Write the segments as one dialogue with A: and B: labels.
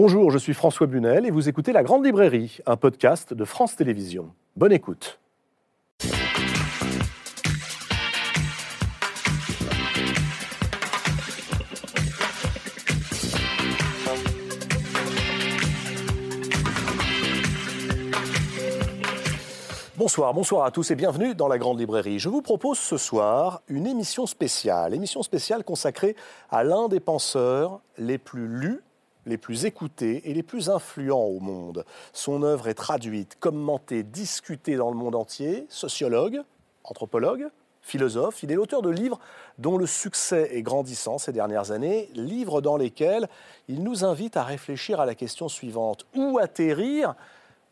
A: Bonjour, je suis François Bunel et vous écoutez La Grande Librairie, un podcast de France Télévisions. Bonne écoute. Bonsoir, bonsoir à tous et bienvenue dans la Grande Librairie. Je vous propose ce soir une émission spéciale, émission spéciale consacrée à l'un des penseurs les plus lus, les plus écoutés et les plus influents au monde. Son œuvre est traduite, commentée, discutée dans le monde entier. Sociologue, anthropologue, philosophe, il est l'auteur de livres dont le succès est grandissant ces dernières années, livres dans lesquels il nous invite à réfléchir à la question suivante. Où atterrir,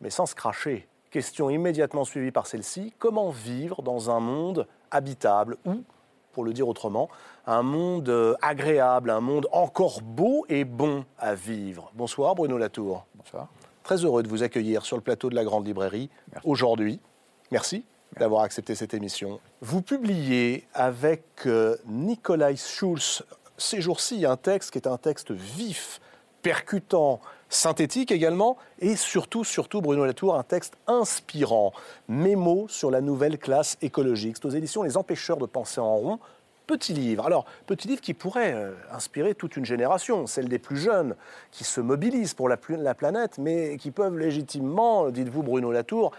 A: mais sans se cracher Question immédiatement suivie par celle-ci, comment vivre dans un monde habitable ou, pour le dire autrement, un monde euh, agréable, un monde encore beau et bon à vivre Bonsoir Bruno Latour.
B: Bonsoir.
A: Très heureux de vous accueillir sur le plateau de la Grande Librairie aujourd'hui. Merci d'avoir accepté cette émission. Vous publiez avec euh, Nikolai Schulz ces jours-ci un texte qui est un texte vif, percutant, synthétique également, et surtout, surtout, Bruno Latour, un texte inspirant. Mémo sur la nouvelle classe écologique. C'est aux éditions Les Empêcheurs de penser en rond. Petit livre. Alors, petit livre qui pourrait euh, inspirer toute une génération, celle des plus jeunes, qui se mobilisent pour la, la planète, mais qui peuvent légitimement, dites-vous Bruno Latour,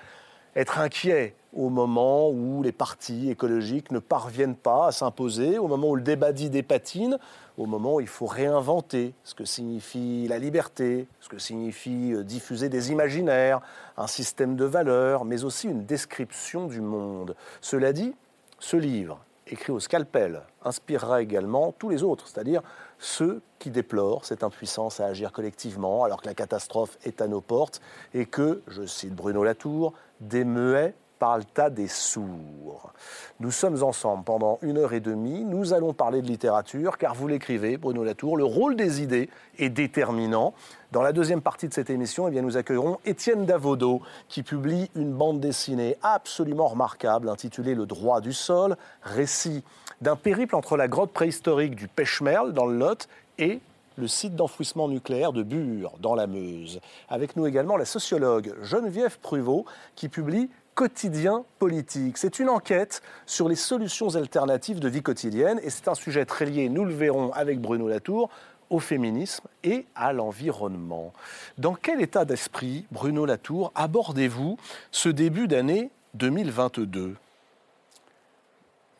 A: être inquiets au moment où les partis écologiques ne parviennent pas à s'imposer, au moment où le débat d'idées patine, au moment où il faut réinventer ce que signifie la liberté, ce que signifie euh, diffuser des imaginaires, un système de valeurs, mais aussi une description du monde. Cela dit, ce livre, écrit au scalpel, inspirera également tous les autres, c'est-à-dire ceux qui déplorent cette impuissance à agir collectivement alors que la catastrophe est à nos portes et que, je cite Bruno Latour, des muets parle tas des sourds. Nous sommes ensemble pendant une heure et demie. Nous allons parler de littérature, car vous l'écrivez, Bruno Latour, le rôle des idées est déterminant. Dans la deuxième partie de cette émission, eh nous accueillerons Étienne Davodo, qui publie une bande dessinée absolument remarquable intitulée Le droit du sol, récit d'un périple entre la grotte préhistorique du Pêchemerle dans le Lot et le site d'enfouissement nucléaire de Bure, dans la Meuse. Avec nous également la sociologue Geneviève Pruvot, qui publie quotidien politique. C'est une enquête sur les solutions alternatives de vie quotidienne et c'est un sujet très lié, nous le verrons avec Bruno Latour, au féminisme et à l'environnement. Dans quel état d'esprit, Bruno Latour, abordez-vous ce début d'année 2022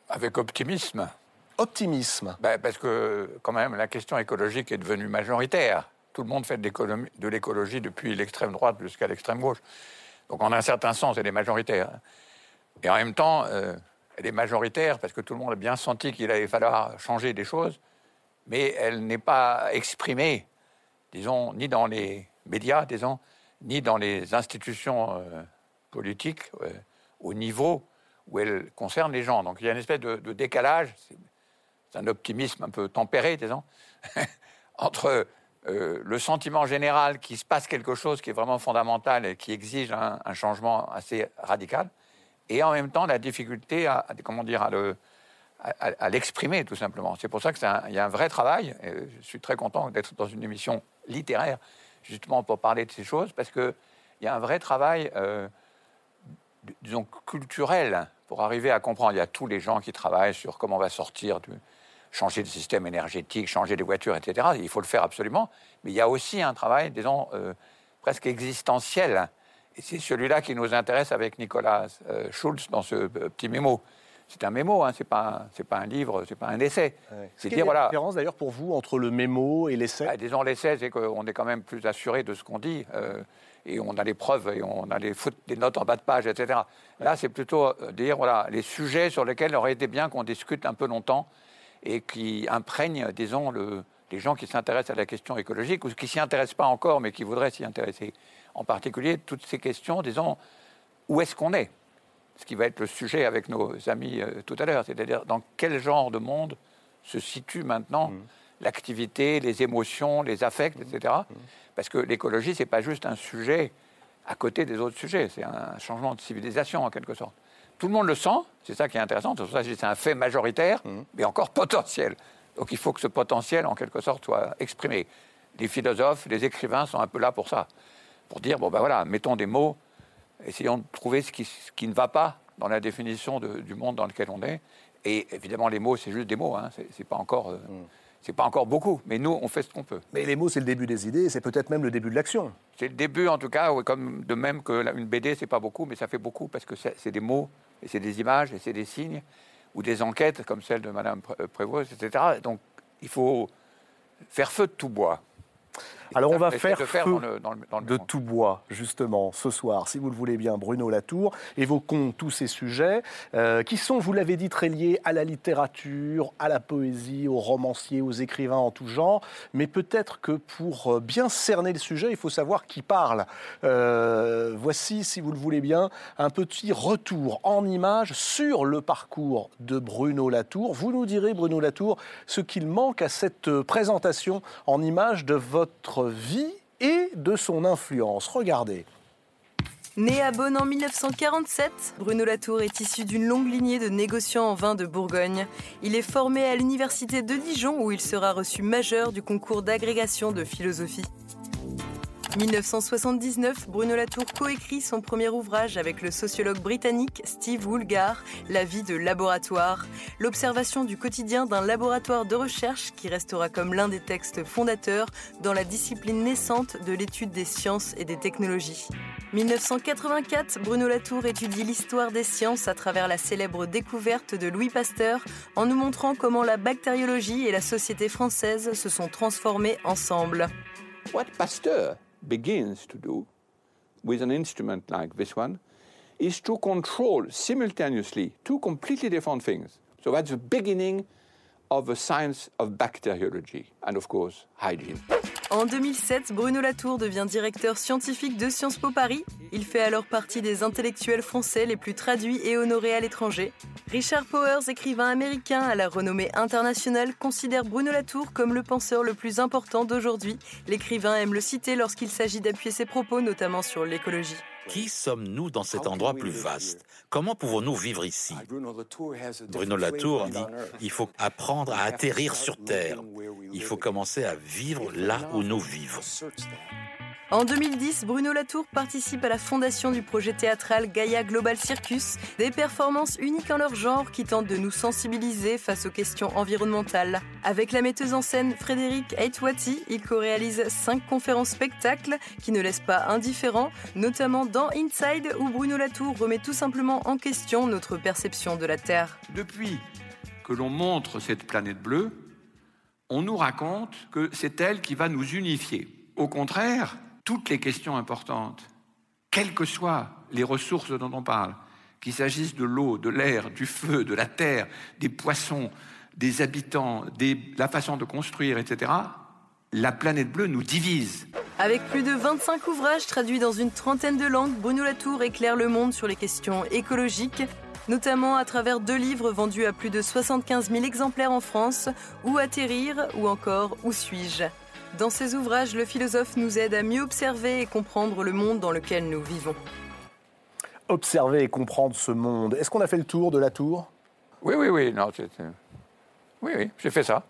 B: Avec optimisme.
A: Optimisme.
B: Ben, parce que quand même la question écologique est devenue majoritaire. Tout le monde fait de l'écologie depuis l'extrême droite jusqu'à l'extrême gauche. Donc en un certain sens, elle est majoritaire. Et en même temps, euh, elle est majoritaire parce que tout le monde a bien senti qu'il allait falloir changer des choses, mais elle n'est pas exprimée, disons, ni dans les médias, disons, ni dans les institutions euh, politiques euh, au niveau où elle concerne les gens. Donc il y a une espèce de, décalage, c'est un optimisme un peu tempéré, disons, entre euh, le sentiment général qu'il se passe quelque chose qui est vraiment fondamental et qui exige un, changement assez radical, et en même temps la difficulté à, comment dire, à, l'exprimer tout simplement. C'est pour ça qu'il y a un vrai travail. Je suis très content d'être dans une émission littéraire justement pour parler de ces choses parce qu'il y a un vrai travail, euh, disons, culturel pour arriver à comprendre. Il y a tous les gens qui travaillent sur comment on va sortir changer le système énergétique, changer les voitures, etc. Il faut le faire absolument. Mais il y a aussi un travail, disons, euh, presque existentiel. Et c'est celui-là qui nous intéresse avec Nicolas euh, Schulz dans ce petit mémo. C'est un mémo, hein, c'est pas c'est pas un livre, c'est pas un essai.
A: C'est dire voilà. La différence d'ailleurs pour vous entre le mémo et l'essai?
B: Bah, disons l'essai, c'est qu'on est quand même plus assuré de ce qu'on dit et on a les preuves et on a les, des notes en bas de page, etc. Là, c'est plutôt dire voilà les sujets sur lesquels il aurait été bien qu'on discute un peu longtemps et qui imprègne, disons, le, les gens qui s'intéressent à la question écologique ou qui s'y intéressent pas encore, mais qui voudraient s'y intéresser. En particulier, toutes ces questions, disons, où est-ce qu'on est? Ce qui va être le sujet avec nos amis euh, tout à l'heure, c'est-à-dire dans quel genre de monde se situe maintenant mmh. l'activité, les émotions, les affects, etc. Mmh. Parce que l'écologie, c'est pas juste un sujet à côté des autres sujets, c'est un changement de civilisation en quelque sorte. Tout le monde le sent, c'est ça qui est intéressant, c'est pour ça que c'est un fait majoritaire, mmh. mais encore potentiel. Donc il faut que ce potentiel, en quelque sorte, soit exprimé. les philosophes, les écrivains sont un peu là pour ça, pour dire bon ben voilà, mettons des mots, essayons de trouver ce qui, ce qui ne va pas dans la définition de, du monde dans lequel on est. Et évidemment, les mots, c'est juste des mots, hein, c'est pas encore. Euh, mm. C'est pas encore beaucoup, mais nous, on fait ce qu'on peut.
A: Mais les mots, c'est le début des idées, c'est peut-être même le début de l'action.
B: C'est le début, en tout cas, comme de même qu'une BD, c'est pas beaucoup, mais ça fait beaucoup parce que c'est des mots, et c'est des images, et c'est des signes, ou des enquêtes comme celle de Madame Prévost, etc. Donc, il faut faire feu de tout bois.
A: Alors on va faire, de, tout bois, justement, ce soir, si vous le voulez bien, Bruno Latour. Évoquons tous ces sujets euh, qui sont, vous l'avez dit, très liés à la littérature, à la poésie, aux romanciers, aux écrivains en tout genre. Mais peut-être que pour euh, bien cerner le sujet, il faut savoir qui parle. Euh, voici, si vous le voulez bien, un petit retour en images sur le parcours de Bruno Latour. Vous nous direz, Bruno Latour, ce qu'il manque à cette présentation en images de votre vie et de son influence. Regardez.
C: Né à Bonn en 1947, Bruno Latour est issu d'une longue lignée de négociants en vin de Bourgogne. Il est formé à l'université de Dijon où il sera reçu majeur du concours d'agrégation de philosophie. 1979, Bruno Latour coécrit son premier ouvrage avec le sociologue britannique Steve Woolgar, La vie de laboratoire, l'observation du quotidien d'un laboratoire de recherche qui restera comme l'un des textes fondateurs dans la discipline naissante de l'étude des sciences et des technologies. 1984, Bruno Latour étudie l'histoire des sciences à travers la célèbre découverte de Louis Pasteur en nous montrant comment la bactériologie et la société française se sont transformées ensemble.
B: What Pasteur begins to do with an instrument like this one is to control simultaneously two completely different things. So that's the beginning of the science of bacteriology and of course hygiene. En 2007, Bruno Latour devient directeur scientifique de Sciences Po Paris. Il fait alors partie des intellectuels français les plus traduits et honorés à l'étranger. Richard Powers, écrivain américain à la renommée internationale, considère Bruno Latour comme le penseur le plus important d'aujourd'hui. L'écrivain aime le citer lorsqu'il s'agit d'appuyer ses propos, notamment sur l'écologie.
D: Qui sommes-nous dans cet endroit plus vaste? Comment pouvons-nous vivre ici? Bruno Latour dit il faut apprendre à atterrir sur Terre. Il faut commencer à vivre là où nous vivons.
C: En 2010, Bruno Latour participe à la fondation du projet théâtral Gaia Global Circus, des performances uniques en leur genre qui tentent de nous sensibiliser face aux questions environnementales. Avec la metteuse en scène Frédéric Aitwati, il co-réalise cinq conférences spectacles qui ne laissent pas indifférents, notamment dans Inside où Bruno Latour remet tout simplement en question notre perception de la Terre.
B: Depuis que l'on montre cette planète bleue, on nous raconte que c'est elle qui va nous unifier. Au contraire, toutes les questions importantes, quelles que soient les ressources dont on parle, qu'il s'agisse de l'eau, de l'air, du feu, de la terre, des poissons, des habitants, de la façon de construire, etc., la planète bleue nous divise.
C: Avec plus de 25 ouvrages traduits dans une trentaine de langues, Bruno Latour éclaire le monde sur les questions écologiques, notamment à travers deux livres vendus à plus de 75 000 exemplaires en France, Où atterrir ou encore Où suis-je? Dans ses ouvrages, le philosophe nous aide à mieux observer et comprendre le monde dans lequel nous vivons.
A: Observer et comprendre ce monde. Est-ce qu'on a fait le tour de la tour?
B: Oui, oui, oui. Non, oui, oui, j'ai fait ça.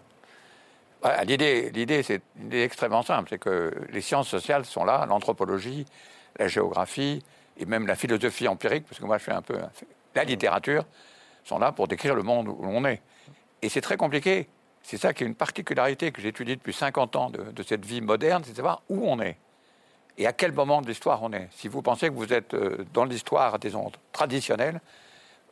B: L'idée, l'idée, c'est extrêmement simple, c'est que les sciences sociales sont là, l'anthropologie, la géographie et même la philosophie empirique, parce que moi je fais un peu la littérature, sont là pour décrire le monde où l'on est. Et c'est très compliqué c'est ça qui est une particularité que j'étudie depuis 50 ans de, cette vie moderne, c'est de savoir où on est et à quel moment de l'histoire on est. Si vous pensez que vous êtes euh, dans l'histoire, disons, traditionnelle,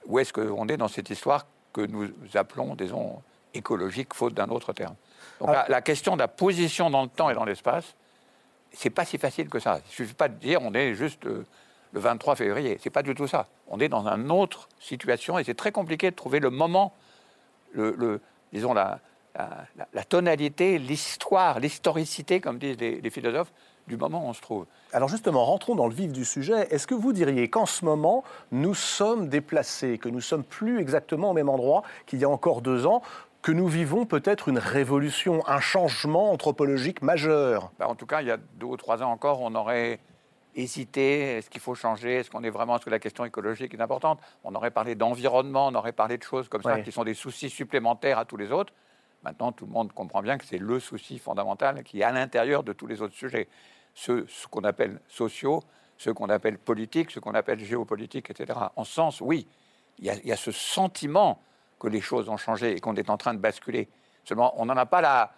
B: où est-ce qu'on est dans cette histoire que nous appelons, disons, écologique, faute d'un autre terme? Donc ah. la, question de la position dans le temps et dans l'espace, c'est pas si facile que ça. Il suffit pas de dire on est juste euh, le 23 février. C'est pas du tout ça. On est dans une autre situation et c'est très compliqué de trouver le moment, le disons la, la, tonalité, l'histoire, l'historicité, comme disent les, philosophes, du moment où on se trouve.
A: Alors justement, rentrons dans le vif du sujet. Est-ce que vous diriez qu'en ce moment, nous sommes déplacés, que nous sommes plus exactement au même endroit qu'il y a encore deux ans que nous vivons peut-être une révolution, un changement anthropologique majeur?
B: Ben, En tout cas, il y a deux ou trois ans encore, on aurait hésité, est-ce qu'il faut changer, est-ce qu'on est vraiment, est-ce que la question écologique est importante? On aurait parlé d'environnement, on aurait parlé de choses comme ça qui sont des soucis supplémentaires à tous les autres. Maintenant, tout le monde comprend bien que c'est le souci fondamental qui est à l'intérieur de tous les autres sujets. Ce, ce qu'on appelle sociaux, ce qu'on appelle politique, ce qu'on appelle géopolitique, etc. En ce sens, oui, il y, a, ce sentiment que les choses ont changé et qu'on est en train de basculer. Seulement, on n'en a pas la,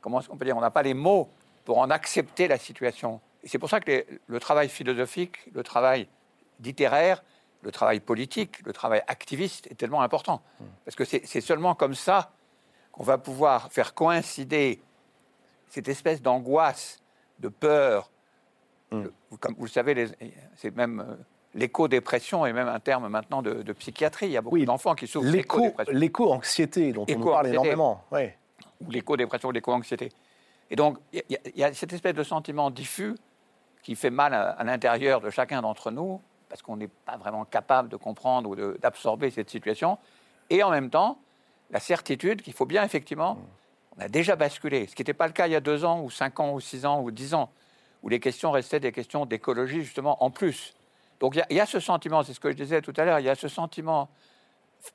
B: comment on peut dire, on n'a pas les mots pour en accepter la situation. Et c'est pour ça que le travail philosophique, le travail littéraire, le travail politique, le travail activiste est tellement important. Parce que c'est seulement comme ça qu'on va pouvoir faire coïncider cette espèce d'angoisse, de peur. Mm. comme vous le savez, c'est même euh, l'éco-dépression est même un terme maintenant de, psychiatrie. Il y a beaucoup d'enfants qui souffrent
A: d'éco-dépression. L'éco-anxiété dont on parle énormément.
B: Ou l'éco-dépression, l'éco-anxiété. Et donc, il y, a cette espèce de sentiment diffus qui fait mal à l'intérieur de chacun d'entre nous, parce qu'on n'est pas vraiment capable de comprendre ou d'absorber cette situation, et en même temps, la certitude qu'il faut bien effectivement, on a déjà basculé, ce qui n'était pas le cas il y a deux ans, ou cinq ans, ou six ans, ou dix ans, où les questions restaient des questions d'écologie justement en plus. Donc il y, a ce sentiment, c'est ce que je disais tout à l'heure, il y a ce sentiment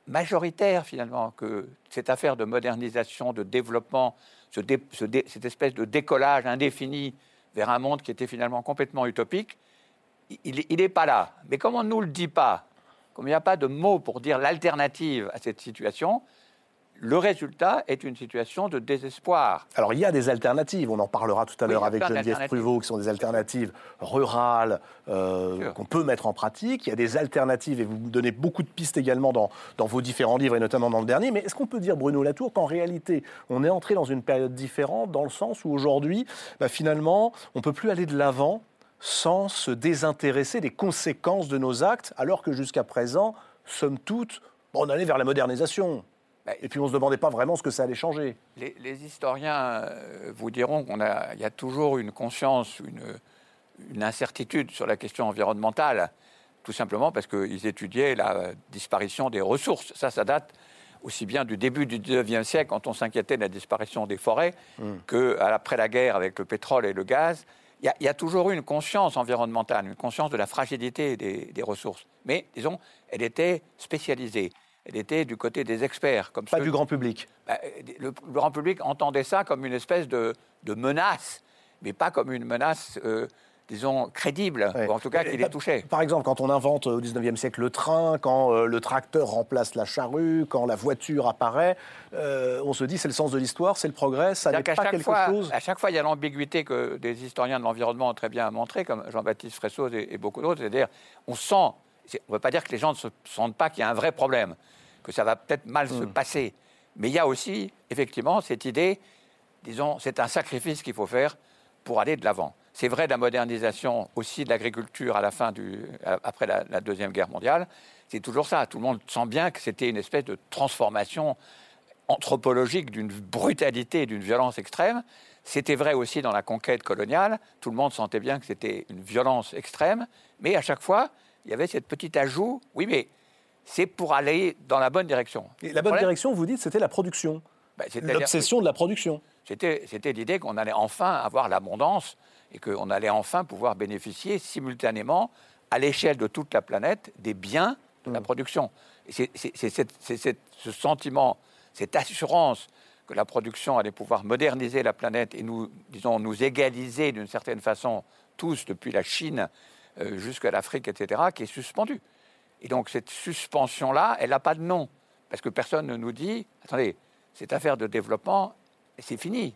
B: majoritaire finalement que cette affaire de modernisation, de développement, cette espèce de décollage indéfini vers un monde qui était finalement complètement utopique, il n'est pas là. Mais comme on ne nous le dit pas, comme il n'y a pas de mots pour dire l'alternative à cette situation, le résultat est une situation de désespoir.
A: Alors il y a des alternatives, on en parlera tout à l'heure avec Geneviève Pruvot, qui sont des alternatives rurales euh, qu'on peut mettre en pratique. Il y a des alternatives, et vous me donnez beaucoup de pistes également dans, dans vos différents livres, et notamment dans le dernier. Mais est-ce qu'on peut dire, Bruno Latour, qu'en réalité, on est entré dans une période différente, dans le sens où aujourd'hui, bah, finalement, on ne peut plus aller de l'avant sans se désintéresser des conséquences de nos actes, alors que jusqu'à présent, somme toute, on allait vers la modernisation. Bah, Et puis on ne se demandait pas vraiment ce que ça allait changer.
B: Les, historiens euh, vous diront qu'il y a toujours une conscience, une, une, incertitude sur la question environnementale, tout simplement parce qu'ils étudiaient la disparition des ressources. Ça, ça date aussi bien du début du 19e siècle, quand on s'inquiétait de la disparition des forêts, mmh. qu'après la guerre avec le pétrole et le gaz il y, a toujours eu une conscience environnementale, une conscience de la fragilité des, ressources. Mais, disons, elle était spécialisée. Elle était du côté des experts.
A: Comme Pas du grand public.
B: Bah, le, grand public entendait ça comme une espèce de, menace, mais pas comme une menace euh, disons, crédible, ou en tout cas qu'il est touché.
A: Par exemple, quand on invente au 19e siècle le train, quand euh, le tracteur remplace la charrue, quand la voiture apparaît, euh, on se dit c'est le sens de l'histoire, c'est le progrès, ça n'est pas quelque chose...
B: À chaque fois, il y a l'ambiguïté que des historiens de l'environnement ont très bien montré, comme Jean-Baptiste Fressoz et, beaucoup d'autres, c'est-à-dire on sent, on ne veut pas dire que les gens ne se sentent pas qu'il y a un vrai problème, que ça va peut-être mal se hmm. passer, mais il y a aussi, effectivement, cette idée, disons, c'est un sacrifice qu'il faut faire pour aller de l'avant. C'est vrai de la modernisation aussi de l'agriculture à la fin du, après la, Deuxième Guerre mondiale. C'est toujours ça. Tout le monde sent bien que c'était une espèce de transformation anthropologique d'une brutalité et d'une violence extrême. C'était vrai aussi dans la conquête coloniale. Tout le monde sentait bien que c'était une violence extrême. Mais à chaque fois, il y avait cette petite ajout. Oui, mais c'est pour aller dans la bonne direction.
A: Et la bonne direction, vous dites, c'était la production. Ben, L'obsession de la production.
B: C'était l'idée qu'on allait enfin avoir l'abondance et qu'on allait enfin pouvoir bénéficier simultanément, à l'échelle de toute la planète, des biens de la mm. production. C'est ce sentiment, cette assurance que la production allait pouvoir moderniser la planète et nous, disons, nous égaliser d'une certaine façon, tous, depuis la Chine euh, jusqu'à l'Afrique, etc., qui est suspendue. Et donc cette suspension-là, elle n'a pas de nom, parce que personne ne nous dit, attendez, cette affaire de développement, c'est fini,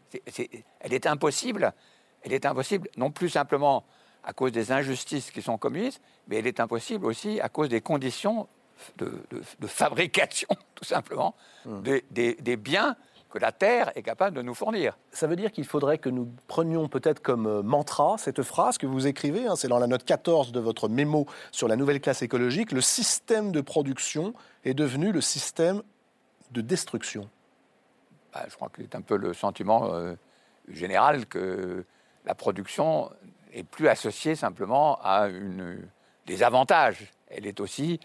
B: elle est impossible. Elle est impossible non plus simplement à cause des injustices qui sont commises, mais elle est impossible aussi à cause des conditions de, fabrication, tout simplement, hmm. des, biens que la Terre est capable de nous fournir.
A: Ça veut dire qu'il faudrait que nous prenions peut-être comme euh, mantra cette phrase que vous écrivez, hein, c'est dans la note 14 de votre mémo sur la nouvelle classe écologique, le système de production est devenu le système de destruction.
B: Bah, je crois que c'est un peu le sentiment euh, général que la production est plus associée simplement à une, des avantages. Elle est aussi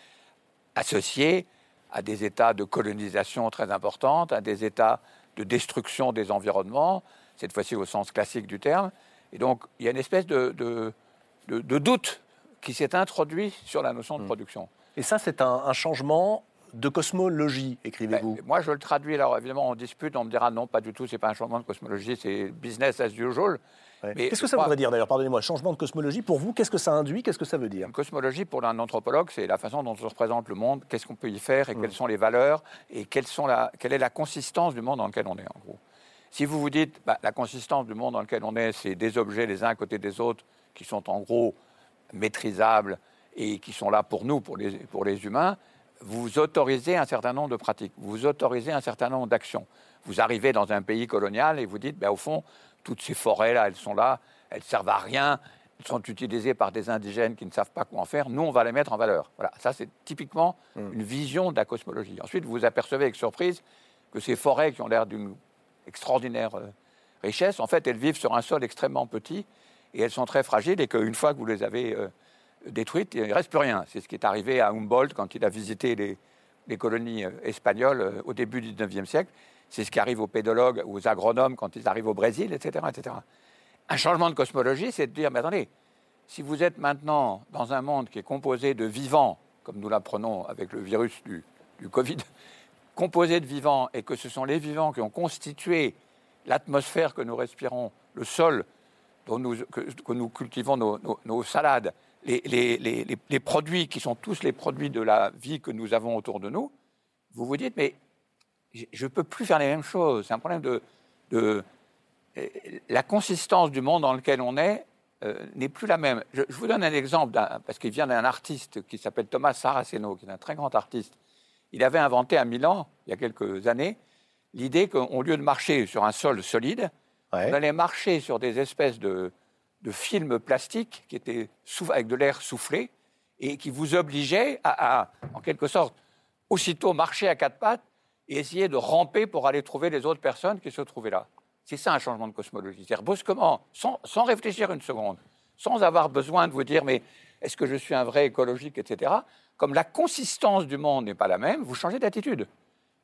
B: associée à des états de colonisation très importants, à des états de destruction des environnements, cette fois-ci au sens classique du terme. Et donc, il y a une espèce de, de, doute qui s'est introduit sur la notion de hmm. production.
A: Et ça, c'est un, changement de cosmologie, écrivez-vous?
B: Ben, Moi, je le traduis. Alors, évidemment, on dispute, on me dira non, pas du tout, c'est pas un changement de cosmologie, c'est business as usual.
A: Qu'est-ce que ça voudrait dire d'ailleurs Pardonnez-moi, changement de cosmologie, pour vous, qu'est-ce que ça induit Qu'est-ce que ça veut dire?
B: Une cosmologie, pour un anthropologue, c'est la façon dont on se représente le monde, qu'est-ce qu'on peut y faire et quelles mm. sont les valeurs et quelles sont la, quelle est la consistance du monde dans lequel on est, en gros. Si vous vous dites, bah, la consistance du monde dans lequel on est, c'est des objets les uns à côté des autres qui sont en gros maîtrisables et qui sont là pour nous, pour les, pour les humains, vous autorisez un certain nombre de pratiques, vous autorisez un certain nombre d'actions. Vous arrivez dans un pays colonial et vous dites, bah, au fond, toutes ces forêts-là, elles sont là, elles servent à rien, elles sont utilisées par des indigènes qui ne savent pas quoi en faire. Nous, on va les mettre en valeur. Voilà, ça c'est typiquement hmm. une vision de la cosmologie. Ensuite, vous vous apercevez avec surprise que ces forêts qui ont l'air d'une extraordinaire euh, richesse, en fait, elles vivent sur un sol extrêmement petit et elles sont très fragiles et qu'une fois que vous les avez euh, détruites, il ne reste plus rien. C'est ce qui est arrivé à Humboldt quand il a visité les, les colonies euh, espagnoles au début du 19e siècle. C'est ce qui arrive aux pédologues, aux agronomes quand ils arrivent au Brésil, etc. etc. Un changement de cosmologie, c'est de dire, mais attendez, si vous êtes maintenant dans un monde qui est composé de vivants, comme nous l'apprenons avec le virus du, Covid, composé de vivants, et que ce sont les vivants qui ont constitué l'atmosphère que nous respirons, le sol dont que, nous cultivons nos, salades, les, les, produits qui sont tous les produits de la vie que nous avons autour de nous, vous vous dites, mais je ne peux plus faire les mêmes choses. C'est un problème de, de, La consistance du monde dans lequel on est euh, n'est plus la même. Je, vous donne un exemple, parce qu'il vient d'un artiste qui s'appelle Thomas Saraceno, qui est un très grand artiste. Il avait inventé à Milan, il y a quelques années, l'idée qu'au lieu de marcher sur un sol solide, on allait marcher sur des espèces de, de films plastiques qui étaient avec de l'air soufflé et qui vous obligeaient à, en quelque sorte, aussitôt marcher à quatre pattes et essayer de ramper pour aller trouver les autres personnes qui se trouvaient là. C'est ça un changement de cosmologie. C'est-à-dire brusquement, sans, sans, réfléchir une seconde, sans avoir besoin de vous dire mais est-ce que je suis un vrai écologique, etc. Comme la consistance du monde n'est pas la même, vous changez d'attitude.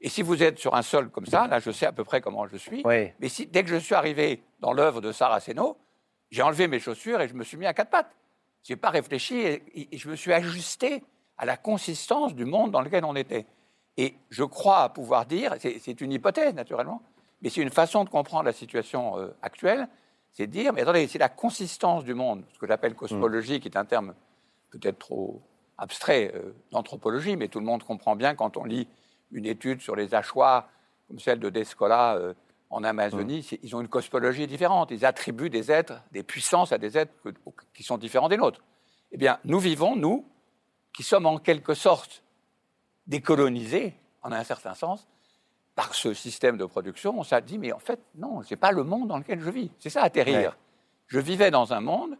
B: Et si vous êtes sur un sol comme ça, là je sais à peu près comment je suis, mais si, dès que je suis arrivé dans l'œuvre de Saraceno, j'ai enlevé mes chaussures et je me suis mis à quatre pattes. Je n'ai pas réfléchi et je me suis ajusté à la consistance du monde dans lequel on était. Et je crois pouvoir dire, c'est une hypothèse naturellement, mais c'est une façon de comprendre la situation euh, actuelle, c'est de dire, mais attendez, c'est la consistance du monde, ce que j'appelle cosmologie, qui est un terme peut-être trop abstrait euh, d'anthropologie, mais tout le monde comprend bien quand on lit une étude sur les hachoirs, comme celle de Descola euh, en Amazonie, ils ont une cosmologie différente. Ils attribuent des êtres, des puissances à des êtres qui sont différents des nôtres. Eh bien, nous vivons, nous, qui sommes en quelque sorte décolonisé, en un certain sens, par ce système de production, on s'est dit, mais en fait, non, ce n'est pas le monde dans lequel je vis. C'est ça, atterrir. Je vivais dans un monde,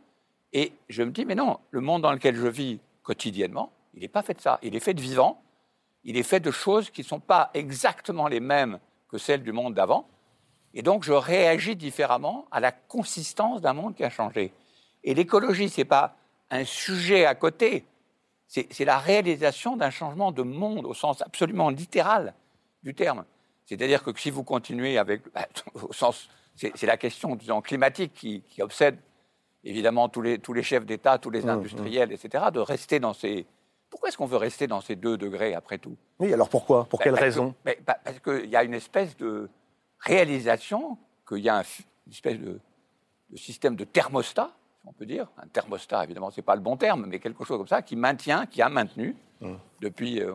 B: et je me dis, mais non, le monde dans lequel je vis quotidiennement, il n'est pas fait de ça. Il est fait de vivants, il est fait de choses qui ne sont pas exactement les mêmes que celles du monde d'avant. Et donc, je réagis différemment à la consistance d'un monde qui a changé. Et l'écologie, ce n'est pas un sujet à côté, c'est la réalisation d'un changement de monde au sens absolument littéral du terme. C'est-à-dire que si vous continuez avec, bah, au sens, c'est la question disons, climatique qui, obsède évidemment tous les, tous les chefs d'État, tous les mmh, industriels, mmh. etc., de rester dans ces. Pourquoi est-ce qu'on veut rester dans ces deux degrés après tout?
A: Oui, alors pourquoi? Pour quelle raison?
B: Parce qu'il y a une espèce de réalisation qu'il y a une espèce de système de thermostat on peut dire, un thermostat, évidemment, ce n'est pas le bon terme, mais quelque chose comme ça, qui maintient, qui a maintenu, depuis euh,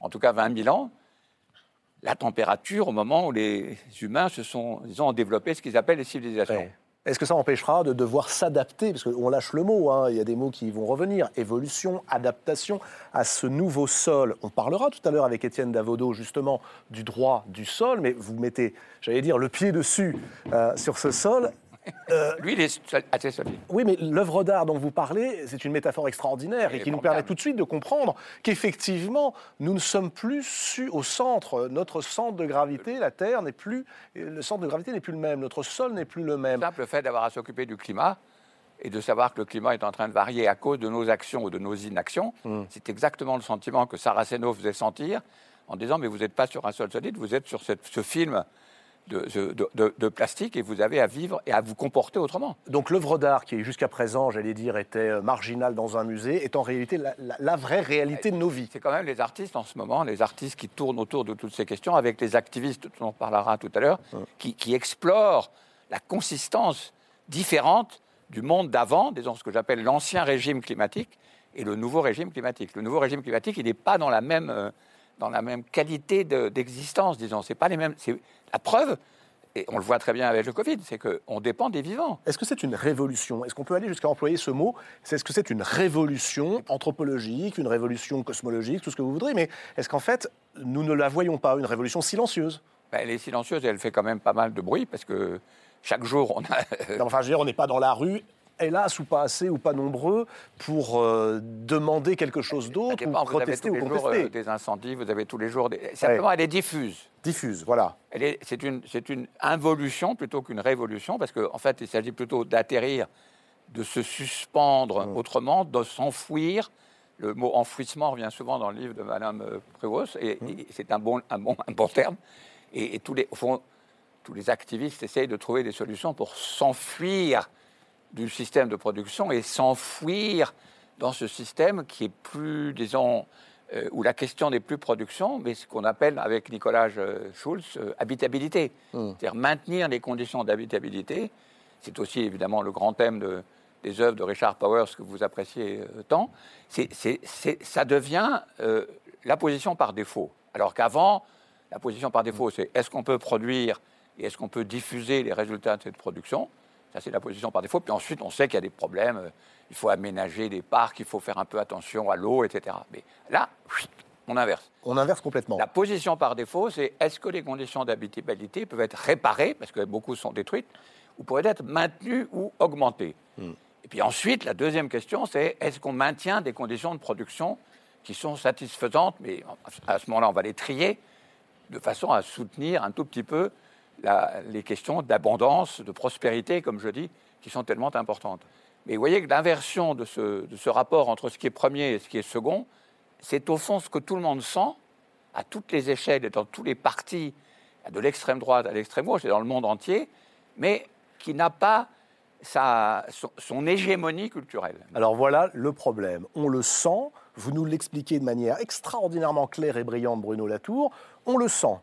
B: en tout cas 20 000 ans, la température au moment où les humains se sont, ont développé ce qu'ils appellent les civilisations.
A: Est-ce que ça empêchera de devoir s'adapter? Parce qu'on lâche le mot, hein, il y a des mots qui vont revenir. Évolution, adaptation à ce nouveau sol. On parlera tout à l'heure avec Étienne Davodo justement du droit du sol, mais vous mettez, j'allais dire, le pied dessus euh, sur ce sol.
B: Euh, Lui, il est assez solide.
A: Oui, mais l'œuvre d'art dont vous parlez, c'est une métaphore extraordinaire et, qui nous permet tout de suite de comprendre qu'effectivement, nous ne sommes plus au centre. Notre centre de gravité, la Terre, n'est plus. Le centre de gravité n'est plus le même. Notre sol n'est plus le même.
B: Le simple fait d'avoir à s'occuper du climat et de savoir que le climat est en train de varier à cause de nos actions ou de nos inactions, hmm. c'est exactement le sentiment que Saraceno faisait sentir en disant Mais vous n'êtes pas sur un sol solide, vous êtes sur ce film de, plastique et vous avez à vivre et à vous comporter autrement.
A: Donc l'œuvre d'art qui jusqu'à présent, j'allais dire, était euh, marginale dans un musée, est en réalité la, vraie réalité de nos vies.
B: C'est quand même les artistes en ce moment, les artistes qui tournent autour de toutes ces questions, avec les activistes dont on parlera tout à l'heure, qui, qui explorent la consistance différente du monde d'avant, disons ce que j'appelle l'ancien régime climatique, et le nouveau régime climatique. Le nouveau régime climatique, il n'est pas dans la même, euh, dans la même qualité d'existence, disons. C'est pas les mêmes. La preuve, et on le voit très bien avec le Covid, c'est qu'on dépend des vivants.
A: Est-ce que c'est une révolution? Est-ce qu'on peut aller jusqu'à employer ce mot? Est-ce que c'est une révolution anthropologique, une révolution cosmologique, tout ce que vous voudrez Mais est-ce qu'en fait, nous ne la voyons pas, une révolution silencieuse?
B: Ben, Elle est silencieuse et elle fait quand même pas mal de bruit parce que chaque jour, on a.
A: enfin, je veux dire, on n'est pas dans la rue hélas ou pas assez ou pas nombreux pour euh, demander quelque chose d'autre ou protester
B: vous avez tous les jours euh, des incendies, vous avez tous les jours des... Simplement, elle est diffuse.
A: Diffuse, voilà.
B: C'est une, une involution plutôt qu'une révolution, parce qu'en en fait, il s'agit plutôt d'atterrir, de se suspendre mmh. autrement, de s'enfouir. Le mot enfouissement revient souvent dans le livre de Madame euh, Prévost, et, mmh. c'est un bon, un, bon, un bon terme. Et, tous les, au fond, tous les activistes essayent de trouver des solutions pour s'enfuir du système de production et s'enfouir dans ce système qui est plus, disons, euh, où la question n'est plus production, mais ce qu'on appelle avec Nicolas euh, Schulz euh, habitabilité. Hmm. C'est-à-dire maintenir les conditions d'habitabilité. C'est aussi évidemment le grand thème de, des œuvres de Richard Powers que vous appréciez tant. C'est, ça devient la position par défaut. Alors qu'avant, la position par défaut, c'est est-ce qu'on peut produire et est-ce qu'on peut diffuser les résultats de cette production? Ça, c'est la position par défaut. Puis ensuite, on sait qu'il y a des problèmes. Il faut aménager des parcs, il faut faire un peu attention à l'eau, etc. Mais là, on inverse.
A: On inverse complètement.
B: La position par défaut, c'est est-ce que les conditions d'habitabilité peuvent être réparées, parce que beaucoup sont détruites, ou pourraient être maintenues ou augmentées hmm. Et puis ensuite, la deuxième question, c'est est-ce qu'on maintient des conditions de production qui sont satisfaisantes, mais à ce moment-là, on va les trier de façon à soutenir un tout petit peu les questions d'abondance, de prospérité, comme je dis, qui sont tellement importantes. Mais vous voyez que l'inversion de ce, rapport entre ce qui est premier et ce qui est second, c'est au fond ce que tout le monde sent, à toutes les échelles et dans tous les partis, de l'extrême droite à l'extrême gauche et dans le monde entier, mais qui n'a pas son, hégémonie culturelle.
A: Alors voilà le problème. On le sent, vous nous l'expliquez de manière extraordinairement claire et brillante, Bruno Latour, on le sent,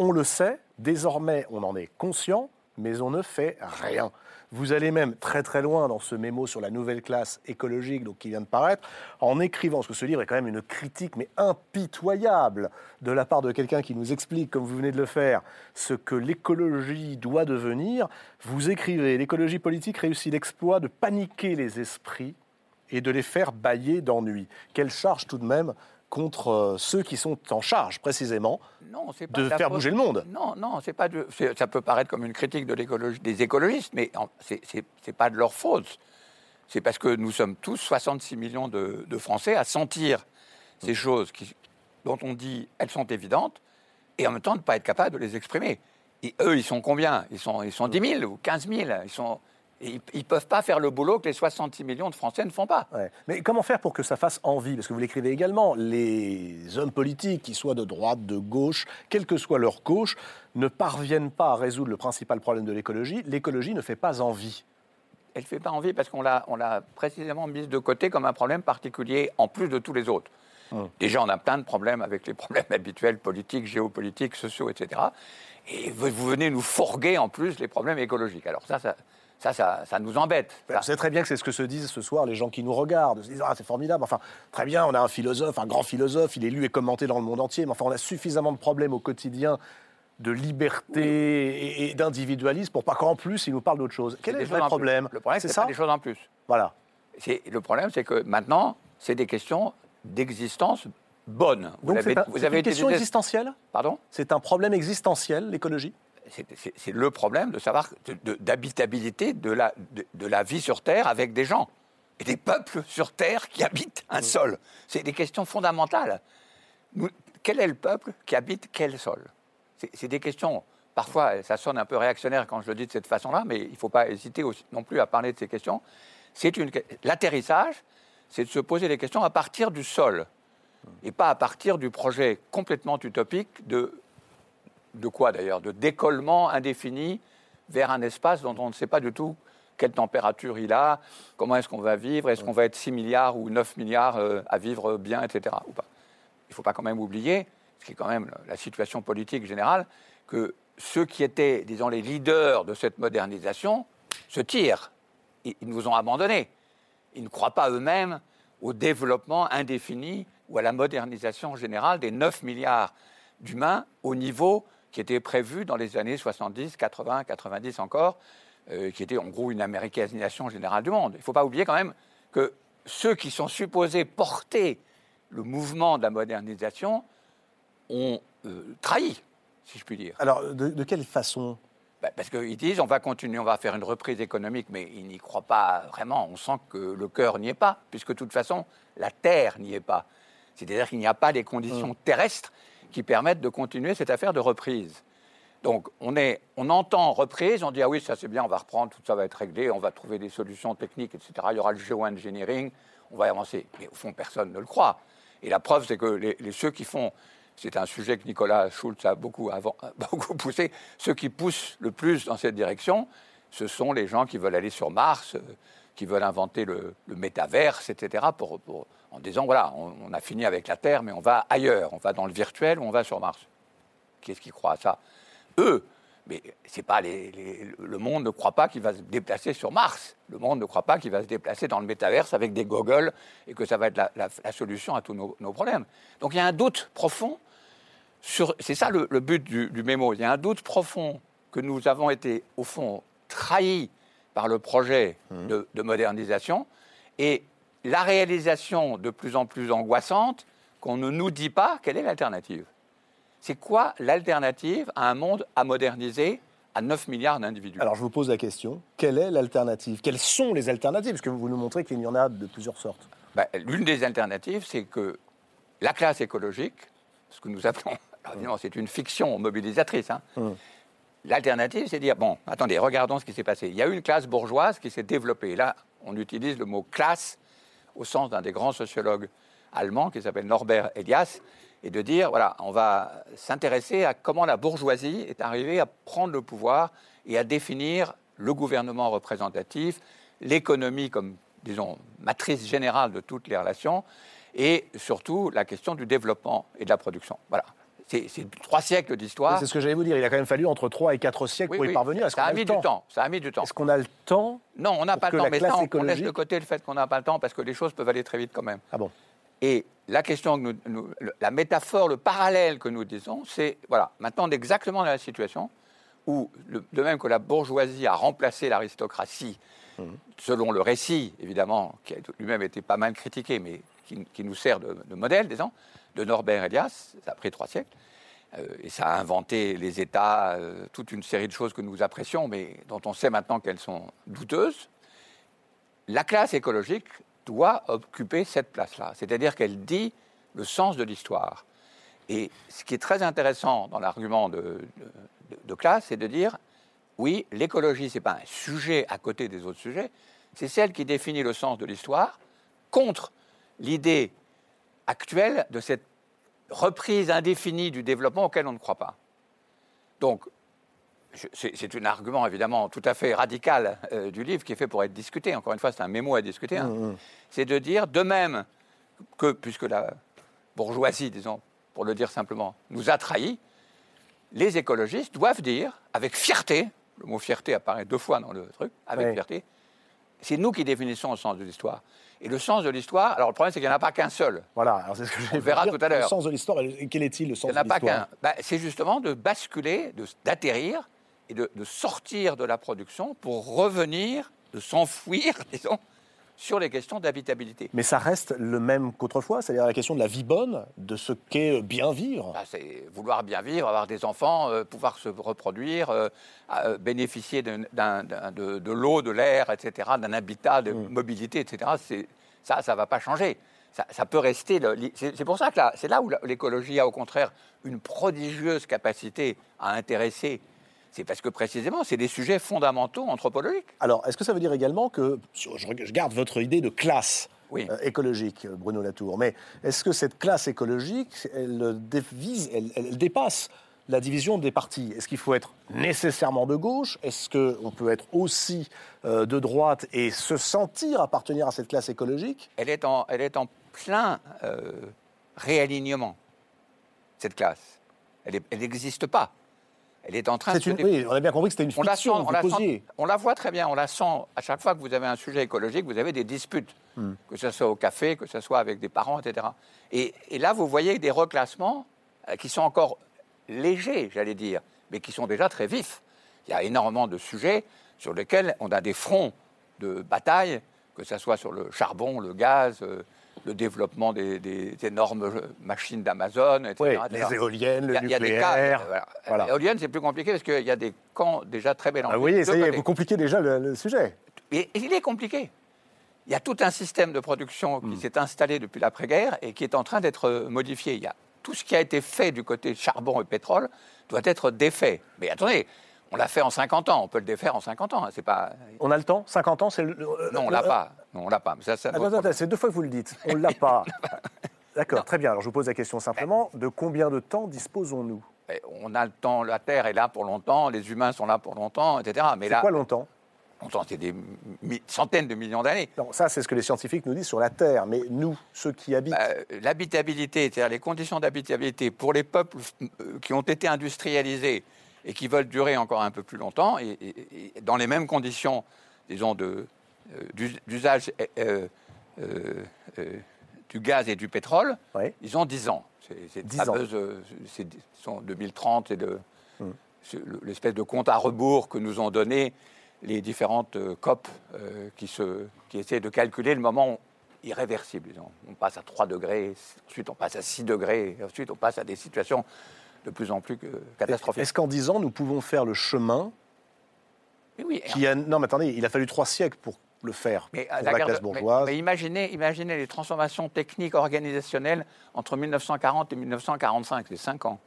A: on le sait, désormais on en est conscient, mais on ne fait rien. Vous allez même très très loin dans ce mémo sur la nouvelle classe écologique donc, qui vient de paraître, en écrivant, parce que ce livre est quand même une critique mais impitoyable de la part de quelqu'un qui nous explique, comme vous venez de le faire, ce que l'écologie doit devenir. Vous écrivez, l'écologie politique réussit l'exploit de paniquer les esprits et de les faire bailler d'ennui. Quelle charge tout de même contre euh, ceux qui sont en charge précisément de faire bouger le monde.
B: Non, non, c'est pas de, ça peut paraître comme une critique de l'écologie, des écologistes, mais c'est, n'est pas de leur faute. C'est parce que nous sommes tous 66 millions de, Français à sentir ces choses qui, dont on dit elles sont évidentes, et en même temps ne pas être capable de les exprimer. Et eux, ils sont combien? Ils sont, ils sont 10 000 ou 15 000. Ils sont ils ne peuvent pas faire le boulot que les 66 millions de Français ne font pas.
A: Mais comment faire pour que ça fasse envie? Parce que vous l'écrivez également, les hommes politiques, qu'ils soient de droite, de gauche, quelle que soit leur gauche, ne parviennent pas à résoudre le principal problème de l'écologie. L'écologie ne fait pas envie.
B: Elle ne fait pas envie parce qu'on l'a, précisément mise de côté comme un problème particulier en plus de tous les autres. Hum. Déjà, on a plein de problèmes avec les problèmes habituels, politiques, géopolitiques, sociaux, etc. Et vous venez nous fourguer en plus les problèmes écologiques. Alors ça, ça ça, ça, nous embête.
A: Vous savez très bien que c'est ce que se disent ce soir les gens qui nous regardent. Ils se disent Ah, c'est formidable. Enfin, très bien, on a un philosophe, un grand philosophe, il est lu et commenté dans le monde entier. Mais enfin, on a suffisamment de problèmes au quotidien de liberté et d'individualisme pour pas qu'en plus il nous parle d'autre chose. Quel est, le vrai problème
B: Le problème, c'est ça des choses en plus.
A: Voilà.
B: Le problème, c'est que maintenant, c'est des questions d'existence bonne.
A: Donc vous avez, une question existentielle?
B: Pardon?
A: C'est un problème existentiel, l'écologie?
B: C'est le problème de savoir d'habitabilité de, la, de, la vie sur Terre avec des gens et des peuples sur Terre qui habitent un sol. C'est des questions fondamentales. quel est le peuple qui habite quel sol? C'est des questions. Parfois, ça sonne un peu réactionnaire quand je le dis de cette façon-là, mais il ne faut pas hésiter aussi, non plus à parler de ces questions. C'est l'atterrissage, c'est de se poser les questions à partir du sol et pas à partir du projet complètement utopique de de quoi d'ailleurs De décollement indéfini vers un espace dont on ne sait pas du tout quelle température il a, comment est-ce qu'on va vivre, est-ce qu'on va être 6 milliards ou 9 milliards euh, à vivre bien, etc. Ou pas. Il ne faut pas quand même oublier, ce qui est quand même la situation politique générale, que ceux qui étaient, disons, les leaders de cette modernisation se tirent. Ils nous ont abandonnés. Ils ne croient pas eux-mêmes au développement indéfini ou à la modernisation générale des 9 milliards d'humains au niveau qui était prévu dans les années 70, 80, 90 encore, euh, qui était en gros une américanisation générale du monde. Il ne faut pas oublier quand même que ceux qui sont supposés porter le mouvement de la modernisation ont euh, trahi, si je puis dire.
A: Alors, de, quelle façon?
B: Ben, Parce qu'ils disent on va continuer, on va faire une reprise économique, mais ils n'y croient pas vraiment. On sent que le cœur n'y est pas, puisque de toute façon, la terre n'y est pas. C'est-à-dire qu'il n'y a pas les conditions mmh. terrestres qui permettent de continuer cette affaire de reprise. Donc on, est, on entend reprise, on dit ah oui ça c'est bien, on va reprendre, tout ça va être réglé, on va trouver des solutions techniques, etc. Il y aura le géo-engineering, on va avancer. Mais au fond personne ne le croit. Et la preuve c'est que les, ceux qui font, c'est un sujet que Nicolas Schultz a beaucoup, poussé, ceux qui poussent le plus dans cette direction, ce sont les gens qui veulent aller sur Mars, euh, qui veulent inventer le, métaverse, etc. En disant voilà, on, a fini avec la Terre, mais on va ailleurs, on va dans le virtuel ou on va sur Mars. Qui est-ce qui croit à ça? Eux. Mais c'est pas le monde ne croit pas qu'il va se déplacer sur Mars. Le monde ne croit pas qu'il va se déplacer dans le métaverse avec des goggles et que ça va être la, solution à tous nos, problèmes. Donc il y a un doute profond sur. C'est ça le, but du, du, mémo. Il y a un doute profond que nous avons été, au fond, trahis par le projet mmh. de, modernisation et la réalisation de plus en plus angoissante qu'on ne nous dit pas quelle est l'alternative. C'est quoi l'alternative à un monde à moderniser à 9 milliards d'individus?
A: Alors je vous pose la question, quelle est l'alternative? Quelles sont les alternatives? Parce que vous nous montrez qu'il y en a de plusieurs sortes.
B: Ben, l'une des alternatives, c'est que la classe écologique, ce que nous appelons, c'est une fiction mobilisatrice, hein, mmh. L'alternative, c'est dire, bon, attendez, regardons ce qui s'est passé. Il y a eu une classe bourgeoise qui s'est développée. Là, on utilise le mot classe au sens d'un des grands sociologues allemands qui s'appelle Norbert Elias, et de dire, voilà, on va s'intéresser à comment la bourgeoisie est arrivée à prendre le pouvoir et à définir le gouvernement représentatif, l'économie comme, disons, matrice générale de toutes les relations, et surtout la question du développement et de la production. Voilà c'est trois siècles d'histoire.
A: C'est ce que j'allais vous dire. Il a quand même fallu entre trois et quatre siècles pour y parvenir.
B: Ça, a, mis du temps. Ça a mis du temps.
A: Est-ce qu'on a le temps
B: Non, on n'a pas le temps. Mais on laisse de côté le fait qu'on n'a pas le temps parce que les choses peuvent aller très vite quand même.
A: Ah bon
B: Et la question, que nous, la métaphore, le parallèle que nous disons, c'est voilà, maintenant on est exactement dans la situation où, de même que la bourgeoisie a remplacé l'aristocratie, mmh. selon le récit, évidemment, qui a lui-même été pas mal critiqué, mais qui, nous sert de, de modèle, disons, de Norbert Elias, ça a pris trois siècles, euh, et ça a inventé les États, euh, toute une série de choses que nous apprécions, mais dont on sait maintenant qu'elles sont douteuses. La classe écologique doit occuper cette place-là, c'est-à-dire qu'elle dit le sens de l'histoire. Et ce qui est très intéressant dans l'argument de, de, classe, c'est de dire oui, l'écologie, ce n'est pas un sujet à côté des autres sujets, c'est celle qui définit le sens de l'histoire contre l'idée actuelle de cette reprise indéfinie du développement auquel on ne croit pas. Donc, c'est un argument évidemment tout à fait radical euh, du livre qui est fait pour être discuté. Encore une fois, c'est un mémo à discuter. Hein. Mmh, mmh. C'est de dire, de même que, puisque la bourgeoisie, disons, pour le dire simplement, nous a trahis, les écologistes doivent dire, avec fierté, le mot fierté apparaît deux fois dans le truc, avec fierté, c'est nous qui définissons le sens de l'histoire. Et le sens de l'histoire, alors le problème, c'est qu'il n'y en a pas qu'un seul.
A: Voilà, c'est ce que je verra tout à l'heure. Le sens de l'histoire, quel est-il le sens de l'histoire Il n'y en a pas qu'un.
B: Bah, c'est justement de basculer, d'atterrir et de, de, sortir de la production pour revenir, de s'enfouir, disons, sur les questions d'habitabilité.
A: Mais ça reste le même qu'autrefois, c'est-à-dire la question de la vie bonne, de ce qu'est bien vivre.
B: Bah, c'est vouloir bien vivre, avoir des enfants, euh, pouvoir se reproduire, euh, euh, bénéficier de, de l'eau, de l'air, etc., d'un habitat, de mm. mobilité, etc. Ça, ça ne va pas changer. Ça, ça peut rester. C'est pour ça que c'est là où l'écologie a au contraire une prodigieuse capacité à intéresser c'est parce que précisément, c'est des sujets fondamentaux anthropologiques.
A: Alors, est-ce que ça veut dire également que, je garde votre idée de classe euh, écologique, Bruno Latour, mais est-ce que cette classe écologique, elle, elle, dépasse la division des partis? Est-ce qu'il faut être nécessairement de gauche? Est-ce qu'on peut être aussi euh, de droite et se sentir appartenir à cette classe écologique?
B: Elle est, en, elle est en plein euh, réalignement, cette classe. Elle n'existe pas. Elle est en train de.
A: Une, oui, on a bien compris que c'était une fiction.
B: On la, sent, on, la voit très bien, on la sent. À chaque fois que vous avez un sujet écologique, vous avez des disputes, hmm. que ce soit au café, que ce soit avec des parents, etc. Et, et là, vous voyez des reclassements euh, qui sont encore légers, j'allais dire, mais qui sont déjà très vifs. Il y a énormément de sujets sur lesquels on a des fronts de bataille, que ce soit sur le charbon, le gaz, euh, le développement des, énormes machines d'Amazon, etc.
A: les éoliennes, le nucléaire.
B: L'éolienne, c'est plus compliqué parce qu'il y a des camps déjà très mélangés.
A: Ah oui, ça y est, vous compliquez déjà le, sujet.
B: Et, il est compliqué. Il y a tout un système de production qui hmm. s'est installé depuis l'après-guerre et qui est en train d'être modifié. Il y a tout ce qui a été fait du côté charbon et pétrole doit être défait. Mais attendez, on l'a fait en 50 ans, on peut le défaire en 50 ans. Hein, c'est pas.
A: On a le temps? 50 ans, c'est le.
B: Non, on l'a pas. Non, on l'a pas.
A: Ça, ça c'est deux fois que vous le dites. On l'a pas. D'accord, très bien. Alors je vous pose la question simplement de combien de temps disposons-nous?
B: On a le temps. La Terre est là pour longtemps. Les humains sont là pour longtemps, etc.
A: Mais là. Quoi longtemps?
B: Longtemps, c'est des centaines de millions d'années.
A: Non, ça, c'est ce que les scientifiques nous disent sur la Terre. Mais nous, ceux qui habitent. Bah,
B: l'habitabilité, c'est-à-dire les conditions d'habitabilité pour les peuples euh, qui ont été industrialisés et qui veulent durer encore un peu plus longtemps, et, dans les mêmes conditions, disons, euh, d'usage euh, euh, du gaz et du pétrole, ils ont 10 ans. C'est, 10 ans. c'est, 2030, c'est de, hum. l'espèce de compte à rebours que nous ont donné les différentes COP qui, se, qui essaient de calculer le moment irréversible. On passe à 3 degrés, ensuite on passe à 6 degrés, ensuite on passe à des situations de plus en plus catastrophique.
A: Est-ce qu'en 10 ans, nous pouvons faire le chemin
B: oui,
A: qui a... Non, mais attendez, il a fallu trois siècles pour le faire mais, pour la, classe bourgeoise.
B: Mais, imaginez, imaginez les transformations techniques organisationnelles entre 1940 et 1945, c'est 5 ans.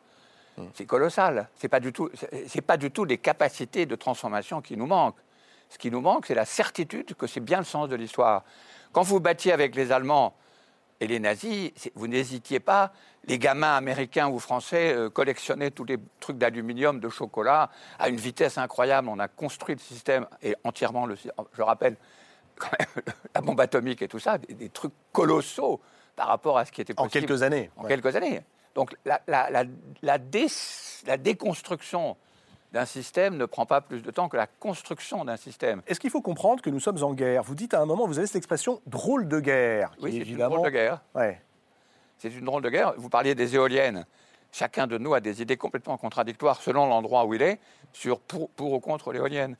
B: Hmm. C'est colossal. C'est pas du tout, c'est pas du tout les capacités de transformation qui nous manquent. Ce qui nous manque, c'est la certitude que c'est bien le sens de l'histoire. Quand vous battiez avec les Allemands et les nazis, vous n'hésitiez pas les gamins américains ou français euh, collectionnaient tous les trucs d'aluminium, de chocolat, à une vitesse incroyable. On a construit le système, et entièrement, le, je rappelle, quand même, la bombe atomique et tout ça, des, trucs colossaux par rapport à ce qui était possible.
A: En quelques années.
B: En quelques années. Donc la, la, la, déconstruction d'un système ne prend pas plus de temps que la construction d'un système.
A: Est-ce qu'il faut comprendre que nous sommes en guerre? Vous dites à un moment, vous avez cette expression drôle de guerre.
B: Oui, c'est évidemment... drôle de guerre. Ouais. C'est une drôle de guerre. Vous parliez des éoliennes. Chacun de nous a des idées complètement contradictoires selon l'endroit où il est sur pour, ou contre l'éolienne.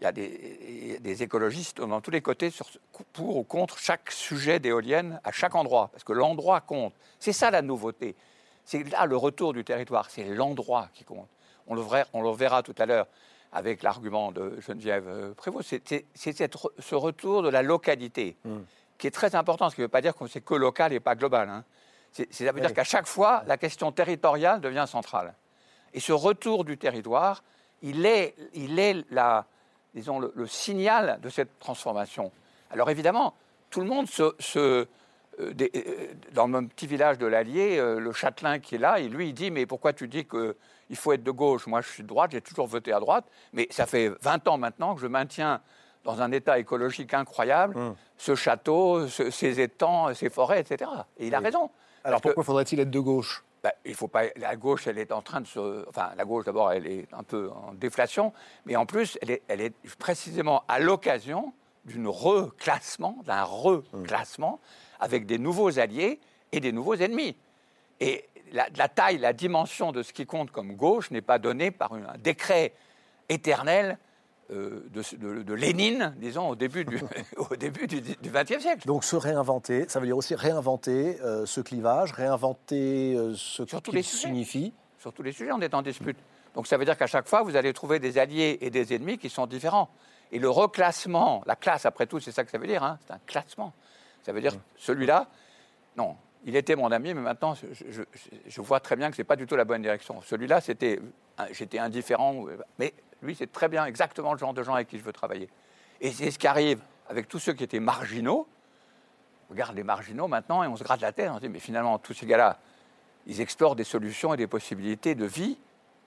B: Il y a des, écologistes dans tous les côtés sur pour ou contre chaque sujet d'éolienne à chaque endroit, parce que l'endroit compte. C'est ça la nouveauté. C'est là le retour du territoire, c'est l'endroit qui compte. On le, verra, on le verra tout à l'heure avec l'argument de Geneviève euh, Prévost. C'est ce retour de la localité mmh. qui est très important, ce qui ne veut pas dire que c'est que local et pas global. Hein ça veut dire qu'à chaque fois, la question territoriale devient centrale. Et ce retour du territoire, il est, il est la, disons, le, signal de cette transformation. Alors évidemment, tout le monde se, euh, euh, dans mon petit village de l'Allier, le châtelain qui est là, et lui, il dit Mais pourquoi tu dis qu'il faut être de gauche Moi, je suis de droite, j'ai toujours voté à droite, mais ça fait 20 ans maintenant que je maintiens dans un état écologique incroyable hum. ce château, ces étangs, ces forêts, etc. Et il a raison.
A: Alors pourquoi faudrait-il être de gauche?
B: Bah, il faut pas. La gauche, elle est en train de se. Enfin, la gauche, d'abord, elle est un peu en déflation, mais en plus, elle est, elle est précisément à l'occasion d'une reclassement, d'un reclassement, avec des nouveaux alliés et des nouveaux ennemis. Et la, la, taille, la dimension de ce qui compte comme gauche n'est pas donnée par un décret éternel euh, de, Lénine, disons, au début du, au début du XXe siècle.
A: Donc se réinventer, ça veut dire aussi réinventer euh, ce clivage, réinventer euh, ce qu'il signifie.
B: Sur tous les sujets, on est en dispute. Donc ça veut dire qu'à chaque fois, vous allez trouver des alliés et des ennemis qui sont différents. Et le reclassement, la classe après tout, c'est ça que ça veut dire, hein, c'est un classement. Ça veut dire mmh. celui-là, non, il était mon ami, mais maintenant, je, vois très bien que ce n'est pas du tout la bonne direction. Celui-là, j'étais indifférent, mais lui, c'est très bien exactement le genre de gens avec qui je veux travailler. Et c'est ce qui arrive avec tous ceux qui étaient marginaux. On regarde les marginaux maintenant et on se gratte la tête. On se dit, mais finalement, tous ces gars-là, ils explorent des solutions et des possibilités de vie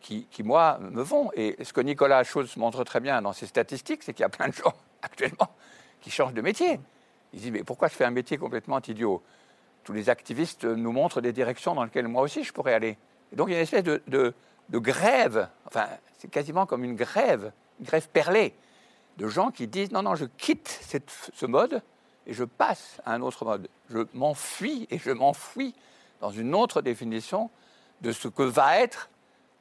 B: qui, moi, me vont. Et ce que Nicolas Schulz montre très bien dans ses statistiques, c'est qu'il y a plein de gens actuellement qui changent de métier. Ils disent, mais pourquoi je fais un métier complètement idiot? Tous les activistes nous montrent des directions dans lesquelles moi aussi je pourrais aller. Et donc il y a une espèce de, grève, enfin c'est quasiment comme une grève, une grève perlée, de gens qui disent, non, non, je quitte ce mode et je passe à un autre mode. Je m'enfuis et je m'enfuis dans une autre définition de ce que va être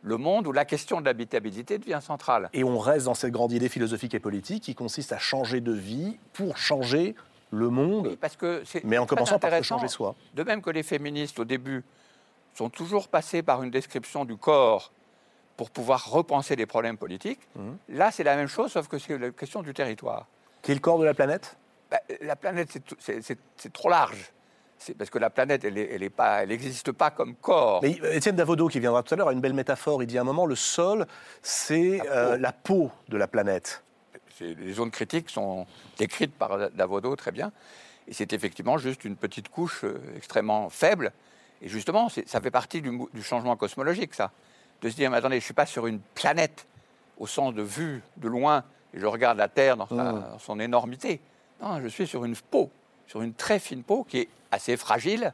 B: le monde où la question de l'habitabilité devient centrale.
A: Et on reste dans cette grande idée philosophique et politique qui consiste à changer de vie pour changer le monde,
B: parce que
A: mais en commençant par changer soi.
B: De même que les féministes, au début, sont toujours passés par une description du corps pour pouvoir repenser les problèmes politiques, mhm. là, c'est la même chose, sauf que c'est la question du territoire.
A: Qui est le corps de la planète?
B: Bah, La planète, c'est trop large c'est parce que la planète, elle n'existe pas, pas comme corps.
A: Mais Étienne Davodo, qui viendra tout à l'heure, a une belle métaphore. Il dit à un moment, le sol, c'est la, euh, peau de la planète.
B: Les zones critiques sont décrites par Davodo très bien. Et c'est effectivement juste une petite couche euh, extrêmement faible. Et justement, ça fait partie du, changement cosmologique, ça. De se dire, mais attendez, je ne suis pas sur une planète au sens de vue de loin, et je regarde la Terre dans, mmh. dans son énormité. Non, je suis sur une peau, sur une très fine peau qui est assez fragile.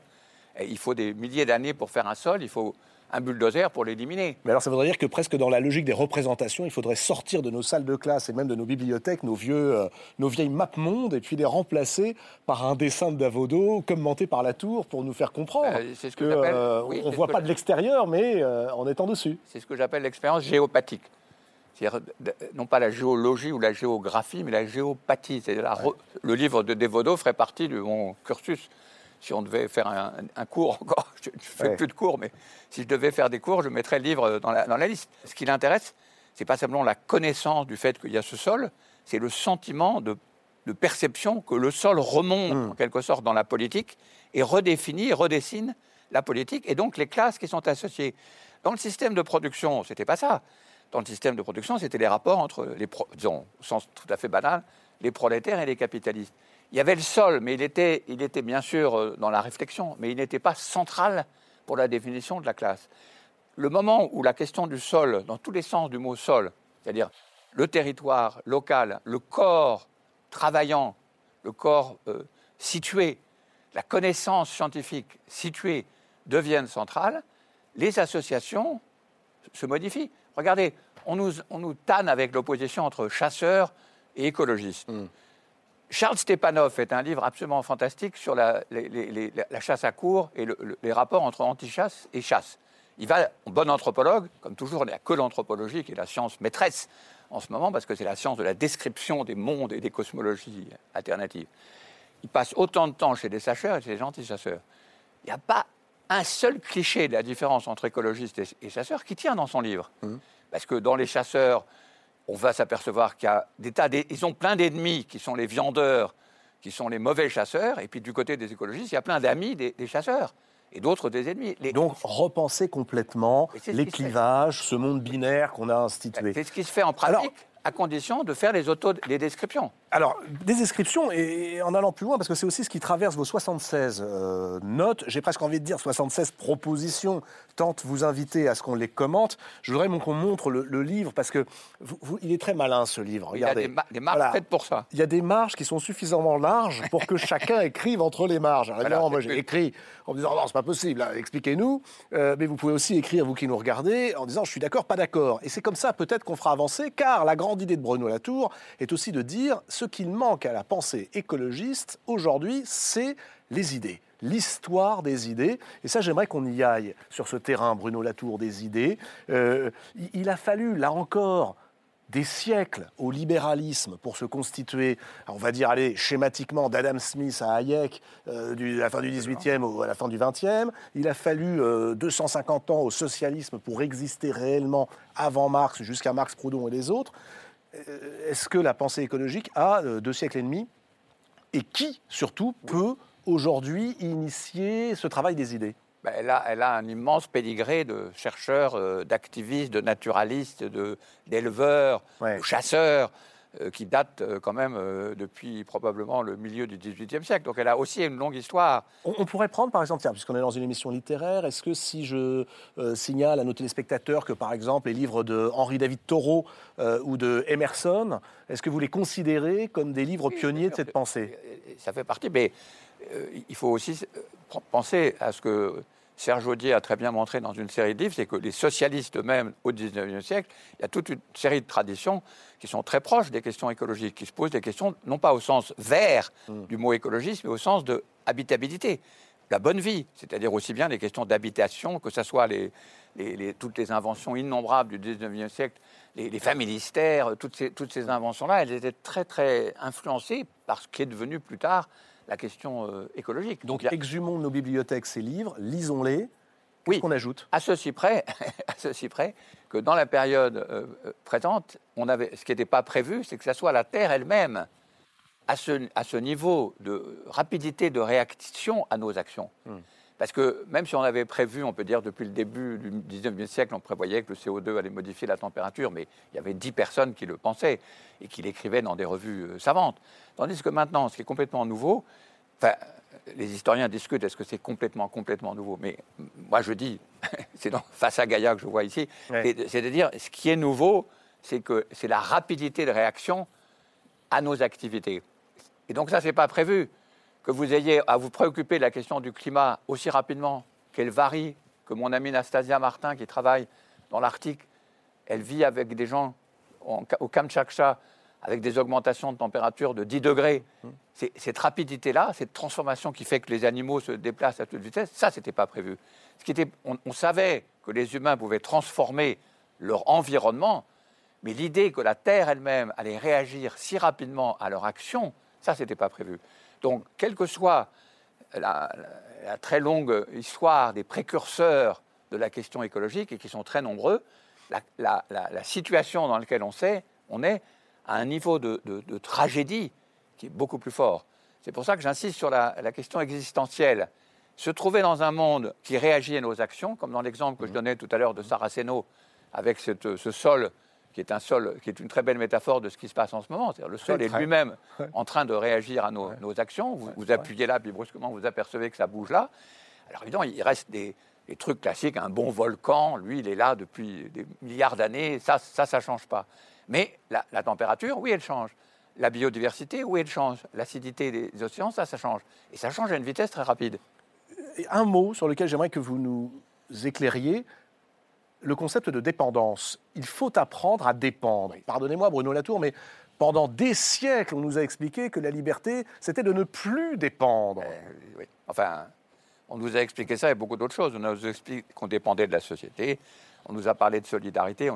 B: il faut des milliers d'années pour faire un sol, il faut un bulldozer pour l'éliminer.
A: Mais alors ça voudrait dire que presque dans la logique des représentations, il faudrait sortir de nos salles de classe et même de nos bibliothèques nos, vieux, euh, nos vieilles maps monde et puis les remplacer par un dessin de Davodo commenté par la tour pour nous faire comprendre
B: euh, ce que, euh,
A: on ne voit pas de l'extérieur mais en étant dessus.
B: C'est ce que j'appelle l'expérience géopathique. C'est-à-dire non pas la géologie ou la géographie, mais la géopathie. Le livre de Devodo ferait partie de mon cursus si on devait faire un, cours encore, je ne fais plus de cours, mais si je devais faire des cours, je mettrais le livre dans la, dans la liste. Ce qui l'intéresse, c'est pas simplement la connaissance du fait qu'il y a ce sol, c'est le sentiment de, de, perception que le sol remonte hmm. en quelque sorte dans la politique et redéfinit, redessine la politique et donc les classes qui sont associées. Dans le système de production, c'était pas ça. Dans le système de production, c'était les rapports entre les, disons, au sens tout à fait banal, les prolétaires et les capitalistes il y avait le sol, mais il était, il était bien sûr euh, dans la réflexion, mais il n'était pas central pour la définition de la classe. Le moment où la question du sol, dans tous les sens du mot sol, c'est-à-dire le territoire local, le corps travaillant, le corps euh, situé, la connaissance scientifique située deviennent centrales, les associations se modifient. Regardez, on nous, on nous tanne avec l'opposition entre chasseurs et écologistes. Hmm. Charles Stepanov fait un livre absolument fantastique sur la, chasse à cours et les rapports entre anti-chasse et chasse. Il va, bon anthropologue, comme toujours, il n'y a que l'anthropologie qui est la science maîtresse en ce moment, parce que c'est la science de la description des mondes et des cosmologies alternatives. Il passe autant de temps chez des chasseurs et chez des anti-chasseurs. Il n'y a pas un seul cliché de la différence entre écologistes et, chasseurs qui tient dans son livre. Mmh. Parce que dans les chasseurs, on va s'apercevoir qu'il y a des tas, ils ont plein d'ennemis qui sont les viandeurs, qui sont les mauvais chasseurs, et puis du côté des écologistes, il y a plein d'amis des, chasseurs et d'autres des ennemis.
A: Donc repenser complètement les clivages, ce monde binaire qu'on a institué.
B: C'est ce qui se fait en pratique à condition de faire les, auto, les descriptions.
A: Alors, des descriptions, et en allant plus loin, parce que c'est aussi ce qui traverse vos 76 euh, notes, j'ai presque envie de dire 76 propositions, tente vous inviter à ce qu'on les commente. Je voudrais qu'on montre le, livre, parce que vous, il est très malin ce livre. Regardez.
B: Il y a des, marges faites pour ça.
A: Il y a des marges qui sont suffisamment larges pour que chacun écrive entre les marges. Alors, moi j'ai écrit en me disant non, c'est pas possible, hein, expliquez-nous. Euh, mais vous pouvez aussi écrire, vous qui nous regardez, en disant je suis d'accord, pas d'accord. Et c'est comme ça peut-être qu'on fera avancer, car la grande idée de Bruno Latour est aussi de dire ce qu'il manque à la pensée écologiste aujourd'hui, c'est les idées l'histoire des idées. Et ça, j'aimerais qu'on y aille sur ce terrain, Bruno Latour, des idées. Euh, il a fallu, là encore, des siècles au libéralisme pour se constituer, on va dire, allez, schématiquement, d'Adam Smith à Hayek, euh, à la fin du 18e ou à la fin du 20e. Il a fallu 250 euh, ans au socialisme pour exister réellement avant Marx, jusqu'à Marx, Proudhon et les autres. Euh, est-ce que la pensée écologique a euh, deux siècles et demi Et qui, surtout, peut aujourd'hui initier ce travail des idées?
B: Ben, elle, a, elle, a, un immense pédigré de chercheurs, euh, d'activistes, de naturalistes, d'éleveurs, de, chasseurs. Euh, qui date euh, quand même euh, depuis probablement le milieu du XVIIIe siècle. Donc elle a aussi une longue histoire.
A: On, pourrait prendre par exemple, tiens, puisqu'on est dans une émission littéraire, est-ce que si je signale à nos téléspectateurs que par exemple les livres de Henri David Thoreau ou de Emerson, est-ce que vous les considérez comme des livres pionniers de cette pensée?
B: Ça fait partie, mais il faut aussi penser à ce que Serge Audier a très bien montré dans une série de livres, c'est que les socialistes eux-mêmes au XIXe siècle, il y a toute une série de traditions qui sont très proches des questions écologiques, qui se posent des questions non pas au sens vert mm. du mot écologisme, mais au sens de habitabilité, la bonne vie, c'est-à-dire aussi bien les questions d'habitation, que ce soit les, toutes les inventions innombrables du XIXe siècle, les, familistères, toutes ces, toutes ces inventions-là, elles étaient très très influencées par ce qui est devenu plus tard la question euh, écologique.
A: Donc, exhumons nos bibliothèques ces livres, lisons-les. Oui. qu'on ajoute?
B: À ceci près, à ceci près que dans la période euh, euh, présente, on avait, ce qui n'était pas prévu, c'est que ce soit la Terre elle-même à ce, à ce, niveau de rapidité de réaction à nos actions. Hmm. Parce que même si on avait prévu, on peut dire depuis le début du 19e siècle, on prévoyait que le CO2 allait modifier la température, mais il y avait dix personnes qui le pensaient et qui l'écrivaient dans des revues euh, savantes. Tandis que maintenant, ce qui est complètement nouveau, enfin, les historiens discutent est-ce que c'est complètement, complètement nouveau, mais moi je dis, c'est face à Gaïa que je vois ici, c'est de dire ce qui est nouveau, c'est que c'est la rapidité de réaction à nos activités. Et donc ça, c'est pas prévu que vous ayez à vous préoccuper de la question du climat aussi rapidement qu'elle varie, que mon amie Nastasia Martin, qui travaille dans l'Arctique, elle vit avec des gens au Kamchatka avec des augmentations de température de 10 degrés. Mmh. Cette rapidité-là, cette transformation qui fait que les animaux se déplacent à toute vitesse, ça, ce n'était pas prévu. Ce qui était, on, on, savait que les humains pouvaient transformer leur environnement, mais l'idée que la Terre elle-même allait réagir si rapidement à leur action, ça, ce n'était pas prévu. Donc, quelle que soit la, très longue histoire des précurseurs de la question écologique, et qui sont très nombreux, la, situation dans laquelle on, sait, on est à un niveau de, tragédie qui est beaucoup plus fort. C'est pour ça que j'insiste sur la, question existentielle. Se trouver dans un monde qui réagit à nos actions, comme dans l'exemple que je donnais tout à l'heure de Saraceno, avec ce sol qui est un sol, qui est une très belle métaphore de ce qui se passe en ce moment. C'est-à-dire le sol est lui-même en train de réagir à nos, actions. Vous, appuyez là, puis brusquement vous apercevez que ça bouge là. Alors évidemment, il reste des, trucs classiques. Un bon volcan, lui, il est là depuis des milliards d'années. Ça, ça, ça change pas. Mais la, la, température, oui, elle change. La biodiversité, oui, elle change. L'acidité des océans, ça, ça change. Et ça change à une vitesse très rapide.
A: Un mot sur lequel j'aimerais que vous nous éclairiez, le concept de dépendance. Il faut apprendre à dépendre. Pardonnez-moi, Bruno Latour, mais pendant des siècles, on nous a expliqué que la liberté, c'était de ne plus dépendre.
B: Euh, enfin, on nous a expliqué ça et beaucoup d'autres choses. On nous a expliqué qu'on dépendait de la société. On nous a parlé de solidarité,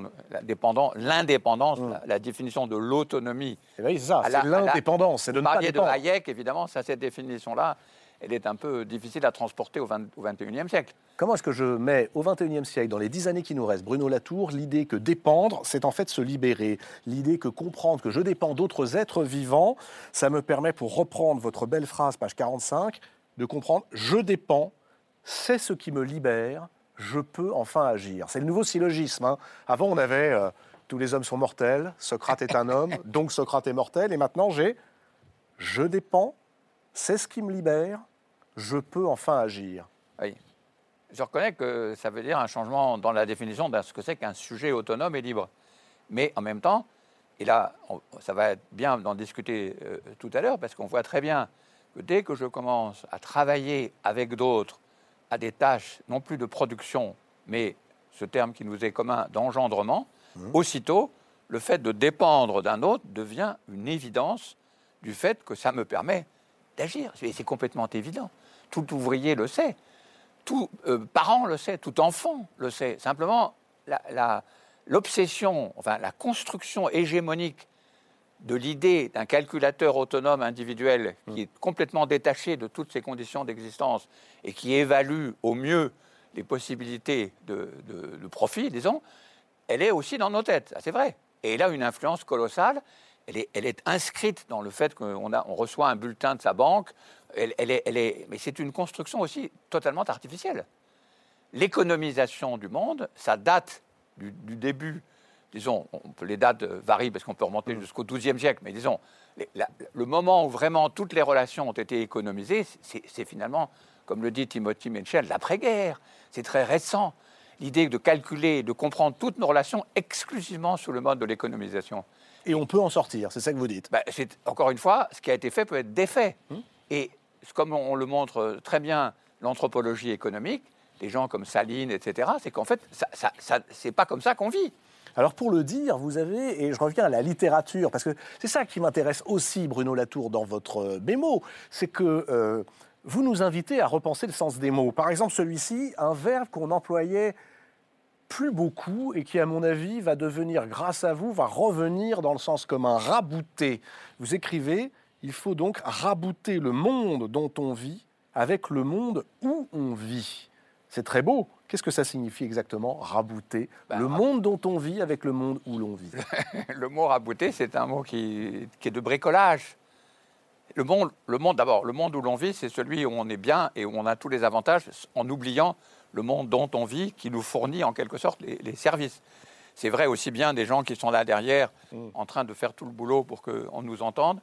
B: l'indépendance, mmh. la, définition de l'autonomie.
A: Eh ben c'est ça, c'est l'indépendance, c'est de ne pas dépendre.
B: de Hayek, évidemment, ça, cette définition-là, elle est un peu difficile à transporter au, 20, au 21e siècle.
A: Comment est-ce que je mets au 21e siècle, dans les dix années qui nous restent, Bruno Latour, l'idée que dépendre, c'est en fait se libérer. L'idée que comprendre que je dépends d'autres êtres vivants, ça me permet, pour reprendre votre belle phrase, page 45, de comprendre je dépends, c'est ce qui me libère, je peux enfin agir. C'est le nouveau syllogisme. Hein. Avant, on avait euh, tous les hommes sont mortels, Socrate est un homme, donc Socrate est mortel, et maintenant j'ai je dépends, c'est ce qui me libère, je peux enfin agir.
B: Oui. Je reconnais que ça veut dire un changement dans la définition de ce que c'est qu'un sujet autonome et libre. Mais en même temps, et là, ça va être bien d'en discuter euh, tout à l'heure, parce qu'on voit très bien que dès que je commence à travailler avec d'autres à des tâches, non plus de production, mais ce terme qui nous est commun d'engendrement, mmh. aussitôt, le fait de dépendre d'un autre devient une évidence du fait que ça me permet d'agir. C'est complètement évident tout ouvrier le sait, tout euh, parent le sait, tout enfant le sait. Simplement, l'obsession, enfin la construction hégémonique de l'idée d'un calculateur autonome individuel qui est complètement détaché de toutes ses conditions d'existence et qui évalue au mieux les possibilités de, profit, disons, elle est aussi dans nos têtes, c'est vrai. Et elle a une influence colossale. Elle est, elle est inscrite dans le fait qu'on on reçoit un bulletin de sa banque, elle, est, mais c'est une construction aussi totalement artificielle. L'économisation du monde, ça date du, début disons, les dates varient parce qu'on peut remonter jusqu'au XIIe siècle, mais disons, le moment où vraiment toutes les relations ont été économisées, c'est finalement, comme le dit Timothy Mitchell, l'après-guerre. C'est très récent. L'idée de calculer, de comprendre toutes nos relations exclusivement sous le mode de l'économisation.
A: Et on peut en sortir, c'est ça que vous dites
B: bah, Encore une fois, ce qui a été fait peut être défait. Hum. Et comme on le montre très bien l'anthropologie économique, des gens comme Saline, etc., c'est qu'en fait, c'est pas comme ça qu'on vit.
A: Alors pour le dire, vous avez, et je reviens à la littérature, parce que c'est ça qui m'intéresse aussi, Bruno Latour, dans votre euh, mémo, c'est que euh, vous nous invitez à repenser le sens des mots. Par exemple, celui-ci, un verbe qu'on employait plus beaucoup et qui, à mon avis, va devenir, grâce à vous, va revenir dans le sens commun, rabouter. Vous écrivez, il faut donc rabouter le monde dont on vit avec le monde où on vit. C'est très beau. Qu'est-ce que ça signifie exactement, rabouter bah, Le monde dont on vit avec le monde où l'on vit?
B: le mot rabouter, c'est un mot qui, est de bricolage. Le monde, le monde d'abord, le monde où l'on vit, c'est celui où on est bien et où on a tous les avantages, en oubliant le monde dont on vit, qui nous fournit en quelque sorte les, services. C'est vrai aussi bien des gens qui sont là derrière, mm. en train de faire tout le boulot pour qu'on nous entende,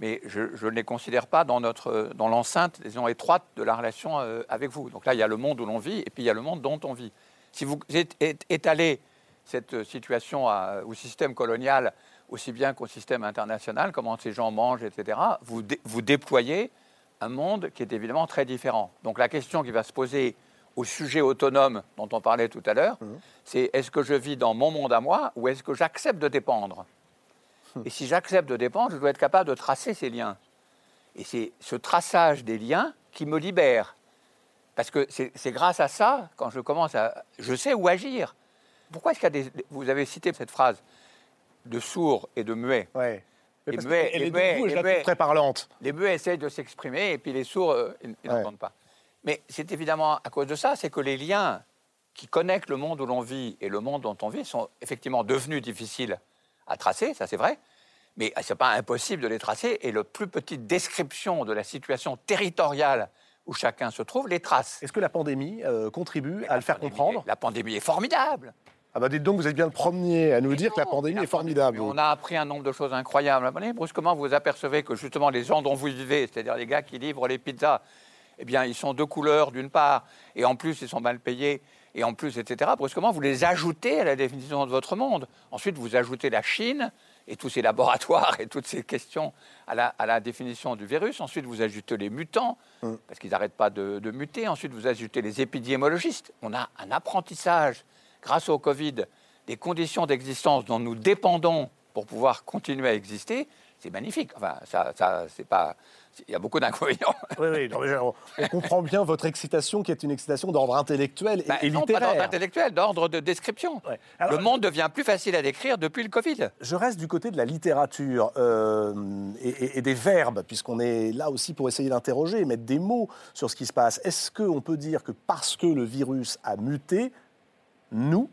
B: mais je, ne les considère pas dans, notre, dans l'enceinte, disons, étroite de la relation euh, avec vous. Donc là, il y a le monde où l'on vit et puis il y a le monde dont on vit. Si vous étalez cette situation au système colonial aussi bien qu'au système international, comment ces gens mangent, etc., vous, vous déployez un monde qui est évidemment très différent. Donc la question qui va se poser au sujet autonome dont on parlait tout à l'heure, mmh. c'est est-ce que je vis dans mon monde à moi ou est-ce que j'accepte de dépendre et si j'accepte de dépendre, je dois être capable de tracer ces liens. Et c'est ce traçage des liens qui me libère. Parce que c'est grâce à ça, quand je commence à... Je sais où agir. Pourquoi est-ce qu'il y a des... Vous avez cité cette phrase de sourds et de muets.
A: Ouais. Les muets, les muets, très parlante.
B: Les muets essayent de s'exprimer et puis les sourds, euh, ils, n'entendent pas. Mais c'est évidemment à cause de ça, c'est que les liens qui connectent le monde où l'on vit et le monde dont on vit sont effectivement devenus difficiles à tracer, ça c'est vrai, mais ce n'est pas impossible de les tracer, et la plus petite description de la situation territoriale où chacun se trouve les trace.
A: Est-ce que la pandémie euh, contribue à le faire comprendre?
B: La pandémie est formidable.
A: Ah bah dites donc, vous êtes bien le premier à nous dire que la pandémie est formidable.
B: On a appris un nombre de choses incroyables. Brusquement, vous apercevez que justement les gens dont vous vivez, c'est-à-dire les gars qui livrent les pizzas, eh bien, ils sont de couleur d'une part, et en plus, ils sont mal payés, et en plus, etc. Brusquement, vous les ajoutez à la définition de votre monde. Ensuite, vous ajoutez la Chine et tous ces laboratoires et toutes ces questions à la, définition du virus. Ensuite, vous ajoutez les mutants, mm. parce qu'ils n'arrêtent pas de, de, muter. Ensuite, vous ajoutez les épidémiologistes. On a un apprentissage, grâce au Covid, des conditions d'existence dont nous dépendons pour pouvoir continuer à exister. C'est magnifique. Enfin, ça, ça c'est pas il y a beaucoup d'inconvénients.
A: Oui, oui, on, comprend bien votre excitation qui est une excitation d'ordre intellectuel et, bah, non, littéraire.
B: Pas d'ordre intellectuel, d'ordre de description. le monde devient plus facile à décrire depuis le Covid.
A: Je reste du côté de la littérature euh, et, des verbes, puisqu'on est là aussi pour essayer d'interroger, mettre des mots sur ce qui se passe. Est-ce qu'on peut dire que parce que le virus a muté, nous,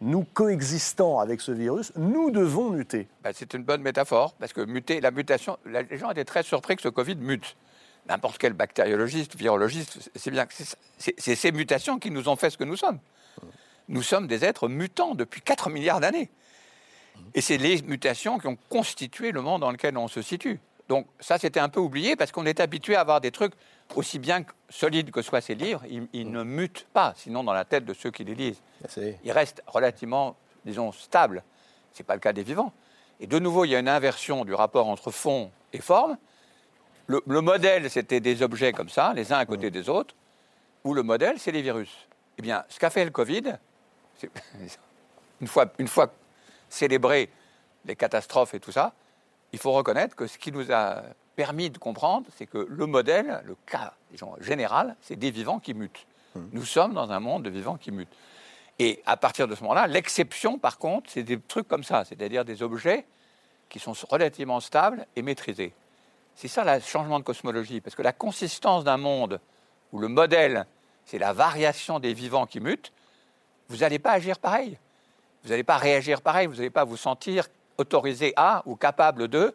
A: nous coexistants avec ce virus, nous devons muter.
B: Ben, c'est une bonne métaphore, parce que muter, la mutation, les gens étaient très surpris que ce Covid mute. N'importe quel bactériologiste, virologiste, c'est bien c'est ces mutations qui nous ont fait ce que nous sommes. Nous sommes des êtres mutants depuis 4 milliards d'années. Et c'est les mutations qui ont constitué le monde dans lequel on se situe. Donc ça, c'était un peu oublié parce qu'on est habitué à avoir des trucs aussi bien solides que soient ces livres, ils, ne mutent pas, sinon dans la tête de ceux qui les lisent. Ils restent relativement, disons, stables. Ce n'est pas le cas des vivants. Et de nouveau, il y a une inversion du rapport entre fond et forme. Le, modèle, c'était des objets comme ça, les uns à côté des autres, ou le modèle, c'est les virus. Eh bien, ce qu'a fait le Covid, une fois, une fois célébré les catastrophes et tout ça, il faut reconnaître que ce qui nous a permis de comprendre, c'est que le modèle, le cas général, c'est des vivants qui mutent. Mmh. Nous sommes dans un monde de vivants qui mutent. Et à partir de ce moment-là, l'exception, par contre, c'est des trucs comme ça, c'est-à-dire des objets qui sont relativement stables et maîtrisés. C'est ça le changement de cosmologie, parce que la consistance d'un monde où le modèle, c'est la variation des vivants qui mutent, vous n'allez pas agir pareil. Vous n'allez pas réagir pareil, vous n'allez pas vous sentir autorisé à ou capable de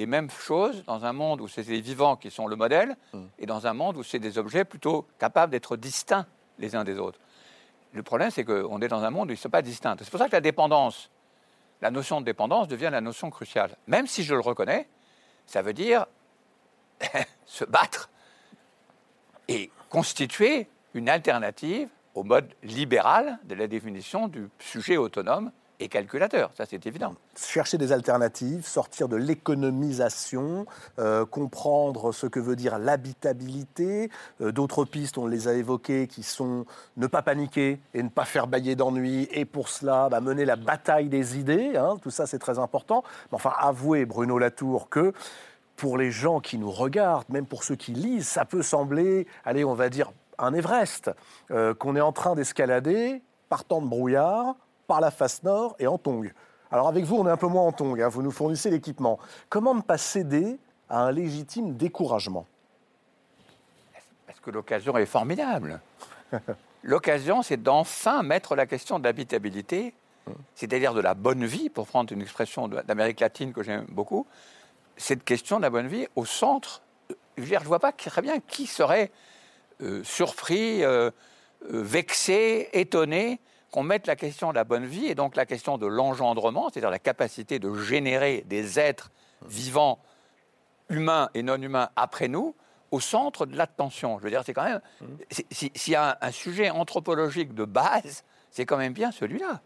B: les mêmes choses dans un monde où c'est les vivants qui sont le modèle hmm. et dans un monde où c'est des objets plutôt capables d'être distincts les uns des autres. Le problème, c'est qu'on est dans un monde où ils ne sont pas distincts. C'est pour ça que la dépendance la notion de dépendance devient la notion cruciale. Même si je le reconnais, ça veut dire se battre et constituer une alternative au mode libéral de la définition du sujet autonome et calculateur, ça c'est évident.
A: Chercher des alternatives, sortir de l'économisation, euh, comprendre ce que veut dire l'habitabilité. Euh, d'autres pistes, on les a évoquées, qui sont ne pas paniquer et ne pas faire bailler d'ennui, et pour cela bah, mener la bataille des idées. Hein. tout ça c'est très important. Mais enfin, avouez, Bruno Latour, que pour les gens qui nous regardent, même pour ceux qui lisent, ça peut sembler, allez, on va dire, un Everest, euh, qu'on est en train d'escalader, partant de brouillard, par la face nord et en tong. Alors avec vous, on est un peu moins en tong, hein, vous nous fournissez l'équipement. Comment ne pas céder à un légitime découragement?
B: Parce que l'occasion est formidable. L'occasion, c'est d'enfin mettre la question de l'habitabilité, c'est-à-dire de la bonne vie, pour prendre une expression d'Amérique latine que j'aime beaucoup, cette question de la bonne vie au centre. Je ne vois pas très bien qui serait euh, surpris, euh, euh, vexé, étonné qu'on mette la question de la bonne vie et donc la question de l'engendrement, c'est-à-dire la capacité de générer des êtres vivants, humains et non humains après nous, au centre de l'attention. Je veux dire, c'est quand même. S'il y a un, sujet anthropologique de base, c'est quand même bien celui-là.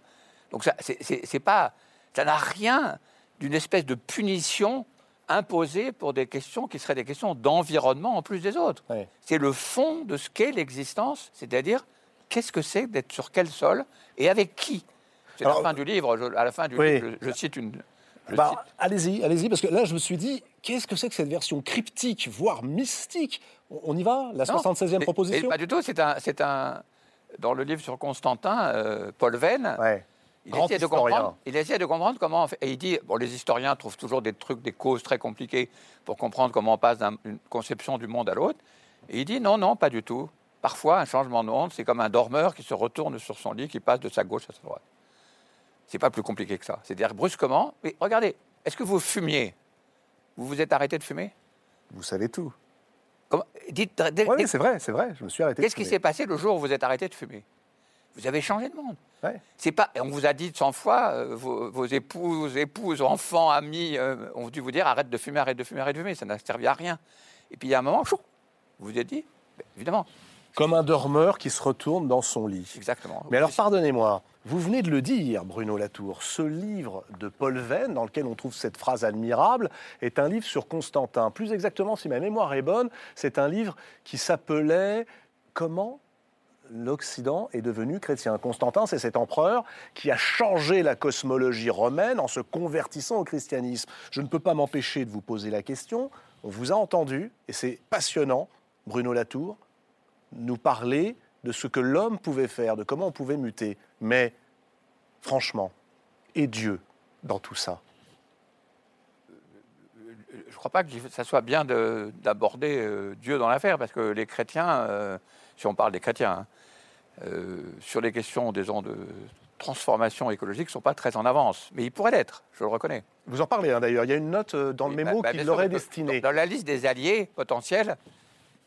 B: Donc ça, c'est pas, ça n'a rien d'une espèce de punition imposée pour des questions qui seraient des questions d'environnement en plus des autres. C'est le fond de ce qu'est l'existence, c'est-à-dire qu'est-ce que c'est d'être sur quel sol et avec qui? C'est la fin du livre. à la fin du livre, je, cite une.
A: Bah, allez-y, allez-y, parce que là, je me suis dit, qu'est-ce que c'est que cette version cryptique, voire mystique? On, y va? La 76e proposition?
B: Pas du tout. C'est un, c'est un. Dans le livre sur Constantin, euh, Paul Venn. Il essaie, de comprendre, il essaie de comprendre comment. et il dit bon, les historiens trouvent toujours des trucs, des causes très compliquées pour comprendre comment on passe d'une conception du monde à l'autre. Et il dit non, non, pas du tout. Parfois, un changement de monde, c'est comme un dormeur qui se retourne sur son lit, qui passe de sa gauche à sa droite. C'est pas plus compliqué que ça. C'est-à-dire brusquement. Mais regardez, est-ce que vous fumiez? Vous vous êtes arrêté de fumer?
A: Vous savez tout.
B: Dites,
A: oui, c'est vrai, c'est vrai. Je me suis arrêté.
B: Qu'est-ce qui s'est passé le jour où vous êtes arrêté de fumer? Vous avez changé de monde. C'est pas. On vous a dit 100 fois, euh, vos, épouses, épouses, enfants, amis, euh, ont dû vous dire arrête de fumer, arrête de fumer, arrête de fumer. Ça n'a servi à rien. Et puis il y a un moment, vous vous êtes dit, ben, évidemment,
A: comme un dormeur qui se retourne dans son lit.
B: Exactement.
A: Mais alors, pardonnez-moi, vous venez de le dire, Bruno Latour, ce livre de Paul Venn, dans lequel on trouve cette phrase admirable, est un livre sur Constantin. Plus exactement, si ma mémoire est bonne, c'est un livre qui s'appelait Comment l'Occident est devenu chrétien. Constantin, c'est cet empereur qui a changé la cosmologie romaine en se convertissant au christianisme. Je ne peux pas m'empêcher de vous poser la question. On vous a entendu, et c'est passionnant, Bruno Latour, nous parler de ce que l'homme pouvait faire, de comment on pouvait muter. Mais franchement, et Dieu dans tout ça?
B: Je ne crois pas que ça soit bien d'aborder euh, Dieu dans l'affaire, parce que les chrétiens, euh, si on parle des chrétiens, hein, euh, sur les questions des de transformation écologique, ne sont pas très en avance. Mais ils pourraient l'être, je le reconnais.
A: Vous en parlez hein, d'ailleurs, il y a une note dans le mémo bah, bah, qui l'aurait destiné.
B: Dans la liste des alliés potentiels,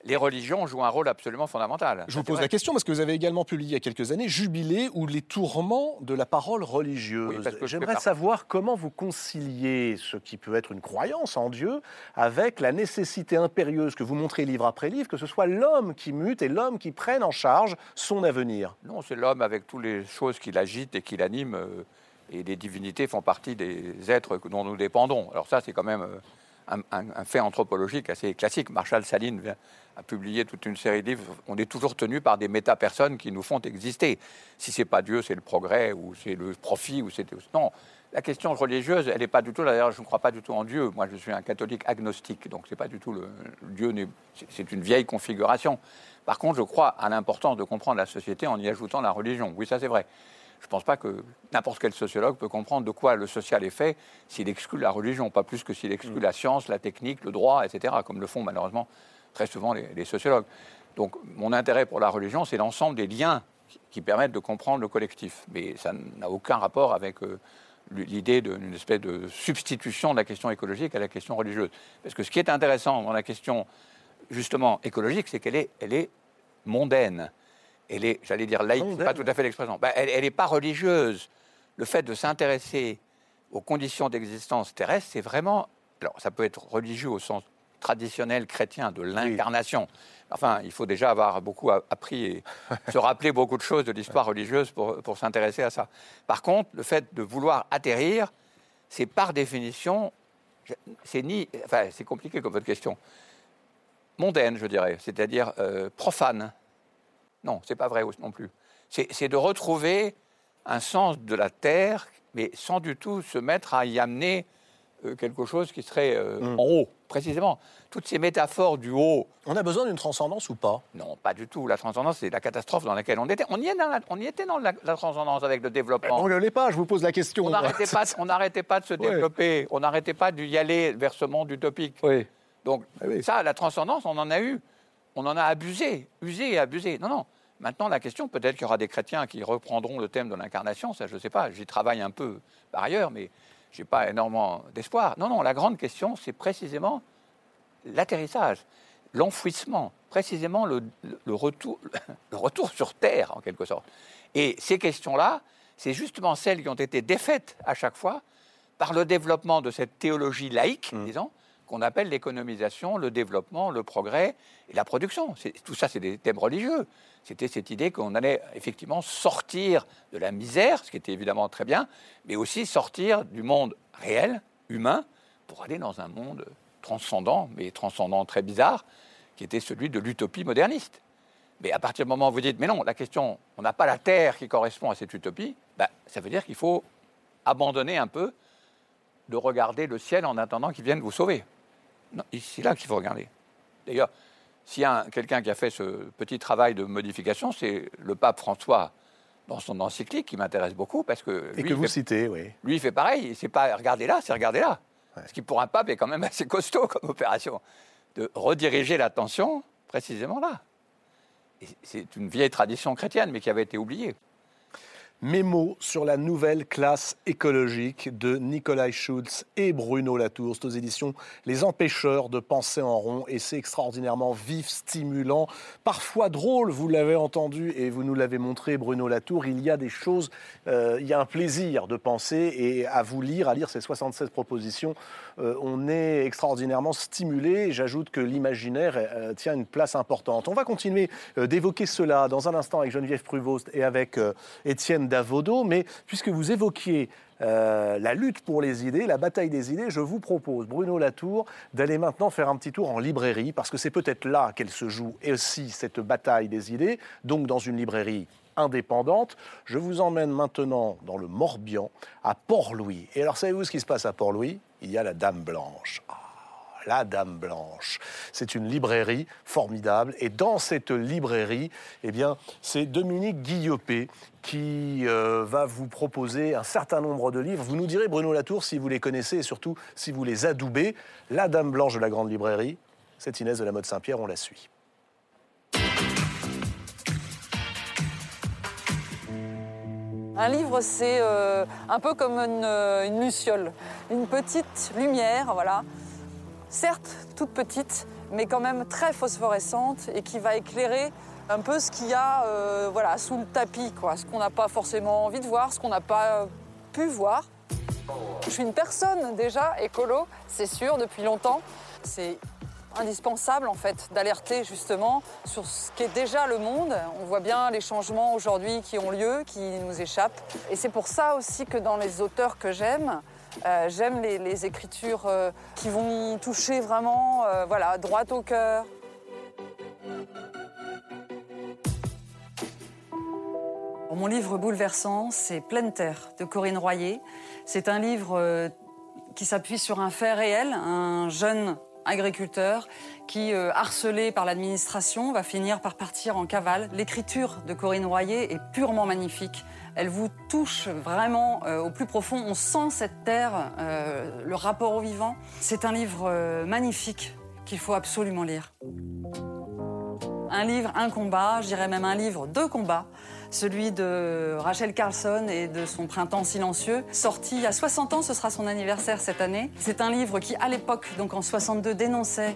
B: les religions jouent un rôle absolument fondamental.
A: Je vous pose la question parce que vous avez également publié il y a quelques années Jubilé ou les tourments de la parole religieuse. J'aimerais savoir comment vous conciliez ce qui peut être une croyance en Dieu avec la nécessité impérieuse que vous montrez livre après livre que ce soit l'homme qui mute et l'homme qui prenne en charge son avenir.
B: Non, c'est l'homme avec toutes les choses qui l'agitent et qui l'animent. Euh, et les divinités font partie des êtres dont nous dépendons. Alors ça, c'est quand même un, fait anthropologique assez classique. Marshall Saline a publié toute une série de livres. On est toujours tenu par des méta-personnes qui nous font exister. Si c'est pas Dieu, c'est le progrès ou c'est le profit ou c'est non. La question religieuse, elle n'est pas du tout. D'ailleurs, je ne crois pas du tout en Dieu. Moi, je suis un catholique agnostique, donc c'est pas du tout le, Dieu. C'est une vieille configuration. Par contre, je crois à l'importance de comprendre la société en y ajoutant la religion. Oui, ça c'est vrai. Je ne pense pas que n'importe quel sociologue peut comprendre de quoi le social est fait s'il exclut la religion, pas plus que s'il exclut la science, la technique, le droit, etc., comme le font malheureusement très souvent les, sociologues. Donc mon intérêt pour la religion, c'est l'ensemble des liens qui permettent de comprendre le collectif. Mais ça n'a aucun rapport avec euh, l'idée d'une espèce de substitution de la question écologique à la question religieuse. Parce que ce qui est intéressant dans la question justement écologique, c'est qu'elle est, elle est mondaine elle est, j'allais dire laïque, pas tout à fait l'expression, bah, elle n'est pas religieuse. Le fait de s'intéresser aux conditions d'existence terrestre, c'est vraiment. Alors, ça peut être religieux au sens traditionnel chrétien de l'incarnation. Enfin, il faut déjà avoir beaucoup appris et se rappeler beaucoup de choses de l'histoire religieuse pour, pour s'intéresser à ça. Par contre, le fait de vouloir atterrir, c'est par définition, c'est ni, enfin, c'est compliqué comme votre question, mondaine, je dirais, c'est-à-dire euh, profane. Non, c'est pas vrai non plus. C'est de retrouver un sens de la terre, mais sans du tout se mettre à y amener euh, quelque chose qui serait euh, mm. en haut, précisément. Toutes ces métaphores du haut.
A: On a besoin d'une transcendance ou pas?
B: Non, pas du tout. La transcendance, c'est la catastrophe dans laquelle on était. On y, est dans la, on y était dans la, transcendance avec le développement.
A: On ne l'est pas, je vous pose la question.
B: On n'arrêtait pas, pas, de se développer. On n'arrêtait pas d'y aller vers ce monde utopique.
A: Oui.
B: Donc, ah ça, la transcendance, on en a eu. On en a abusé, usé et abusé. Non, non. Maintenant, la question, peut-être qu'il y aura des chrétiens qui reprendront le thème de l'incarnation, ça je ne sais pas, j'y travaille un peu par ailleurs, mais je n'ai pas énormément d'espoir. Non, non, la grande question, c'est précisément l'atterrissage, l'enfouissement, précisément le, retour, le retour sur Terre, en quelque sorte. Et ces questions-là, c'est justement celles qui ont été défaites à chaque fois par le développement de cette théologie laïque, mmh. disons, qu'on appelle l'économisation, le développement, le progrès et la production. Tout ça, c'est des thèmes religieux. C'était cette idée qu'on allait effectivement sortir de la misère, ce qui était évidemment très bien, mais aussi sortir du monde réel, humain, pour aller dans un monde transcendant, mais transcendant très bizarre, qui était celui de l'utopie moderniste. Mais à partir du moment où vous dites, mais non, la question, on n'a pas la Terre qui correspond à cette utopie, bah, ça veut dire qu'il faut abandonner un peu de regarder le ciel en attendant qu'il vienne vous sauver. C'est là qu'il faut regarder. D'ailleurs, s'il y a quelqu'un qui a fait ce petit travail de modification, c'est le pape François dans son encyclique qui m'intéresse beaucoup parce que
A: et que vous citez, oui.
B: Lui il fait pareil, c'est pas regarder là, c'est regarder là. Ce qui pour un pape est quand même assez costaud comme opération de rediriger l'attention précisément là. C'est une vieille tradition chrétienne mais qui avait été oubliée.
A: Mémo sur la nouvelle classe écologique de Nicolas Schulz et Bruno Latour. C'est aux éditions Les Empêcheurs de penser en rond et c'est extraordinairement vif, stimulant, parfois drôle, vous l'avez entendu et vous nous l'avez montré, Bruno Latour. Il y a des choses, euh, il y a un plaisir de penser et à vous lire, à lire ces 76 propositions, euh, on est extraordinairement stimulé. J'ajoute que l'imaginaire euh, tient une place importante. On va continuer d'évoquer cela dans un instant avec Geneviève Pruvost et avec Étienne d'Avodo, mais puisque vous évoquiez euh, la lutte pour les idées, la bataille des idées, je vous propose, Bruno Latour, d'aller maintenant faire un petit tour en librairie, parce que c'est peut-être là qu'elle se joue, aussi cette bataille des idées, donc dans une librairie indépendante. Je vous emmène maintenant dans le Morbihan, à Port-Louis. Et alors, savez-vous ce qui se passe à Port-Louis? Il y a la Dame Blanche. Ah, la Dame Blanche. C'est une librairie formidable. Et dans cette librairie, eh bien, c'est Dominique Guillopé qui euh, va vous proposer un certain nombre de livres. Vous nous direz, Bruno Latour, si vous les connaissez et surtout si vous les adoubez. La Dame Blanche de la Grande Librairie, c'est Inès de la Mode Saint-Pierre, on la suit.
E: Un livre, c'est euh, un peu comme euh, une, luciole, une petite lumière, voilà, certes toute petite, mais quand même très phosphorescente et qui va éclairer un peu ce qu'il y a euh, voilà, sous le tapis, quoi. ce qu'on n'a pas forcément envie de voir, ce qu'on n'a pas euh, pu voir. Je suis une personne déjà écolo, c'est sûr, depuis longtemps. C'est indispensable en fait d'alerter justement sur ce qu'est déjà le monde. On voit bien les changements aujourd'hui qui ont lieu, qui nous échappent. Et c'est pour ça aussi que dans les auteurs que j'aime, euh, j'aime les, écritures euh, qui vont toucher vraiment euh, voilà, droit au cœur. Mon livre bouleversant, c'est Pleine Terre de Corinne Royer. C'est un livre qui s'appuie sur un fait réel, un jeune agriculteur qui, harcelé par l'administration, va finir par partir en cavale. L'écriture de Corinne Royer est purement magnifique elle vous touche vraiment euh, au plus profond. On sent cette terre, euh, le rapport au vivant. C'est un livre euh, magnifique qu'il faut absolument lire. Un livre, un combat, je dirais même un livre, deux combats. Celui de Rachel Carlson et de son Printemps silencieux, sorti à 60 ans, ce sera son anniversaire cette année. C'est un livre qui, à l'époque, donc en 62, dénonçait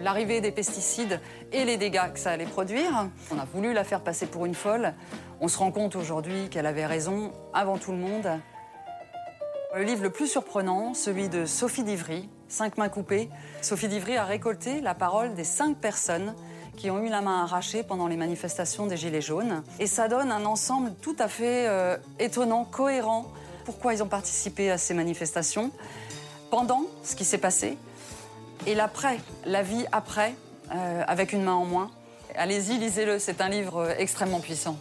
E: l'arrivée des pesticides et les dégâts que ça allait produire. On a voulu la faire passer pour une folle. On se rend compte aujourd'hui qu'elle avait raison avant tout le monde. Le livre le plus surprenant, celui de Sophie Divry, Cinq mains coupées. Sophie Divry a récolté la parole des cinq personnes qui ont eu la main arrachée pendant les manifestations des Gilets jaunes. Et ça donne un ensemble tout à fait euh, étonnant, cohérent. Pourquoi ils ont participé à ces manifestations? Pendant ce qui s'est passé et l'après, la vie après, euh, avec une main en moins. Allez-y, lisez-le, c'est un livre euh, extrêmement puissant.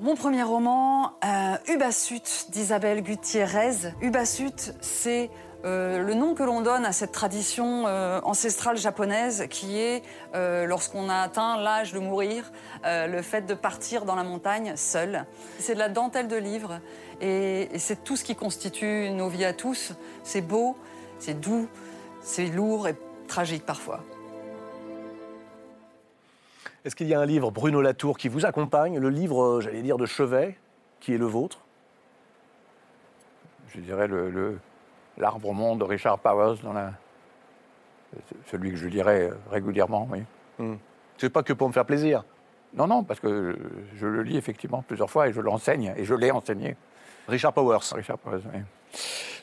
E: Mon premier roman, euh, Ubasut d'Isabelle Gutiérrez. Ubasut, c'est le nom que l'on donne à cette tradition ancestrale japonaise qui est, lorsqu'on a atteint l'âge de mourir, le fait de partir dans la montagne seul. C'est de la dentelle de livres et, et c'est tout ce qui constitue nos vies à tous. C'est beau, c'est doux, c'est lourd et tragique parfois.
A: Est-ce qu'il y a un livre, Bruno Latour, qui vous accompagne, le livre, j'allais dire, de chevet, qui est le vôtre?
B: Je dirais le, L'arbre au monde de Richard Powers, dans la... celui que je lirais régulièrement, oui.
A: Hmm. C'est pas que pour me faire plaisir
B: Non, non, parce que je le lis effectivement plusieurs fois et je l'enseigne, et je l'ai enseigné.
A: Richard Powers.
B: Richard Powers, oui.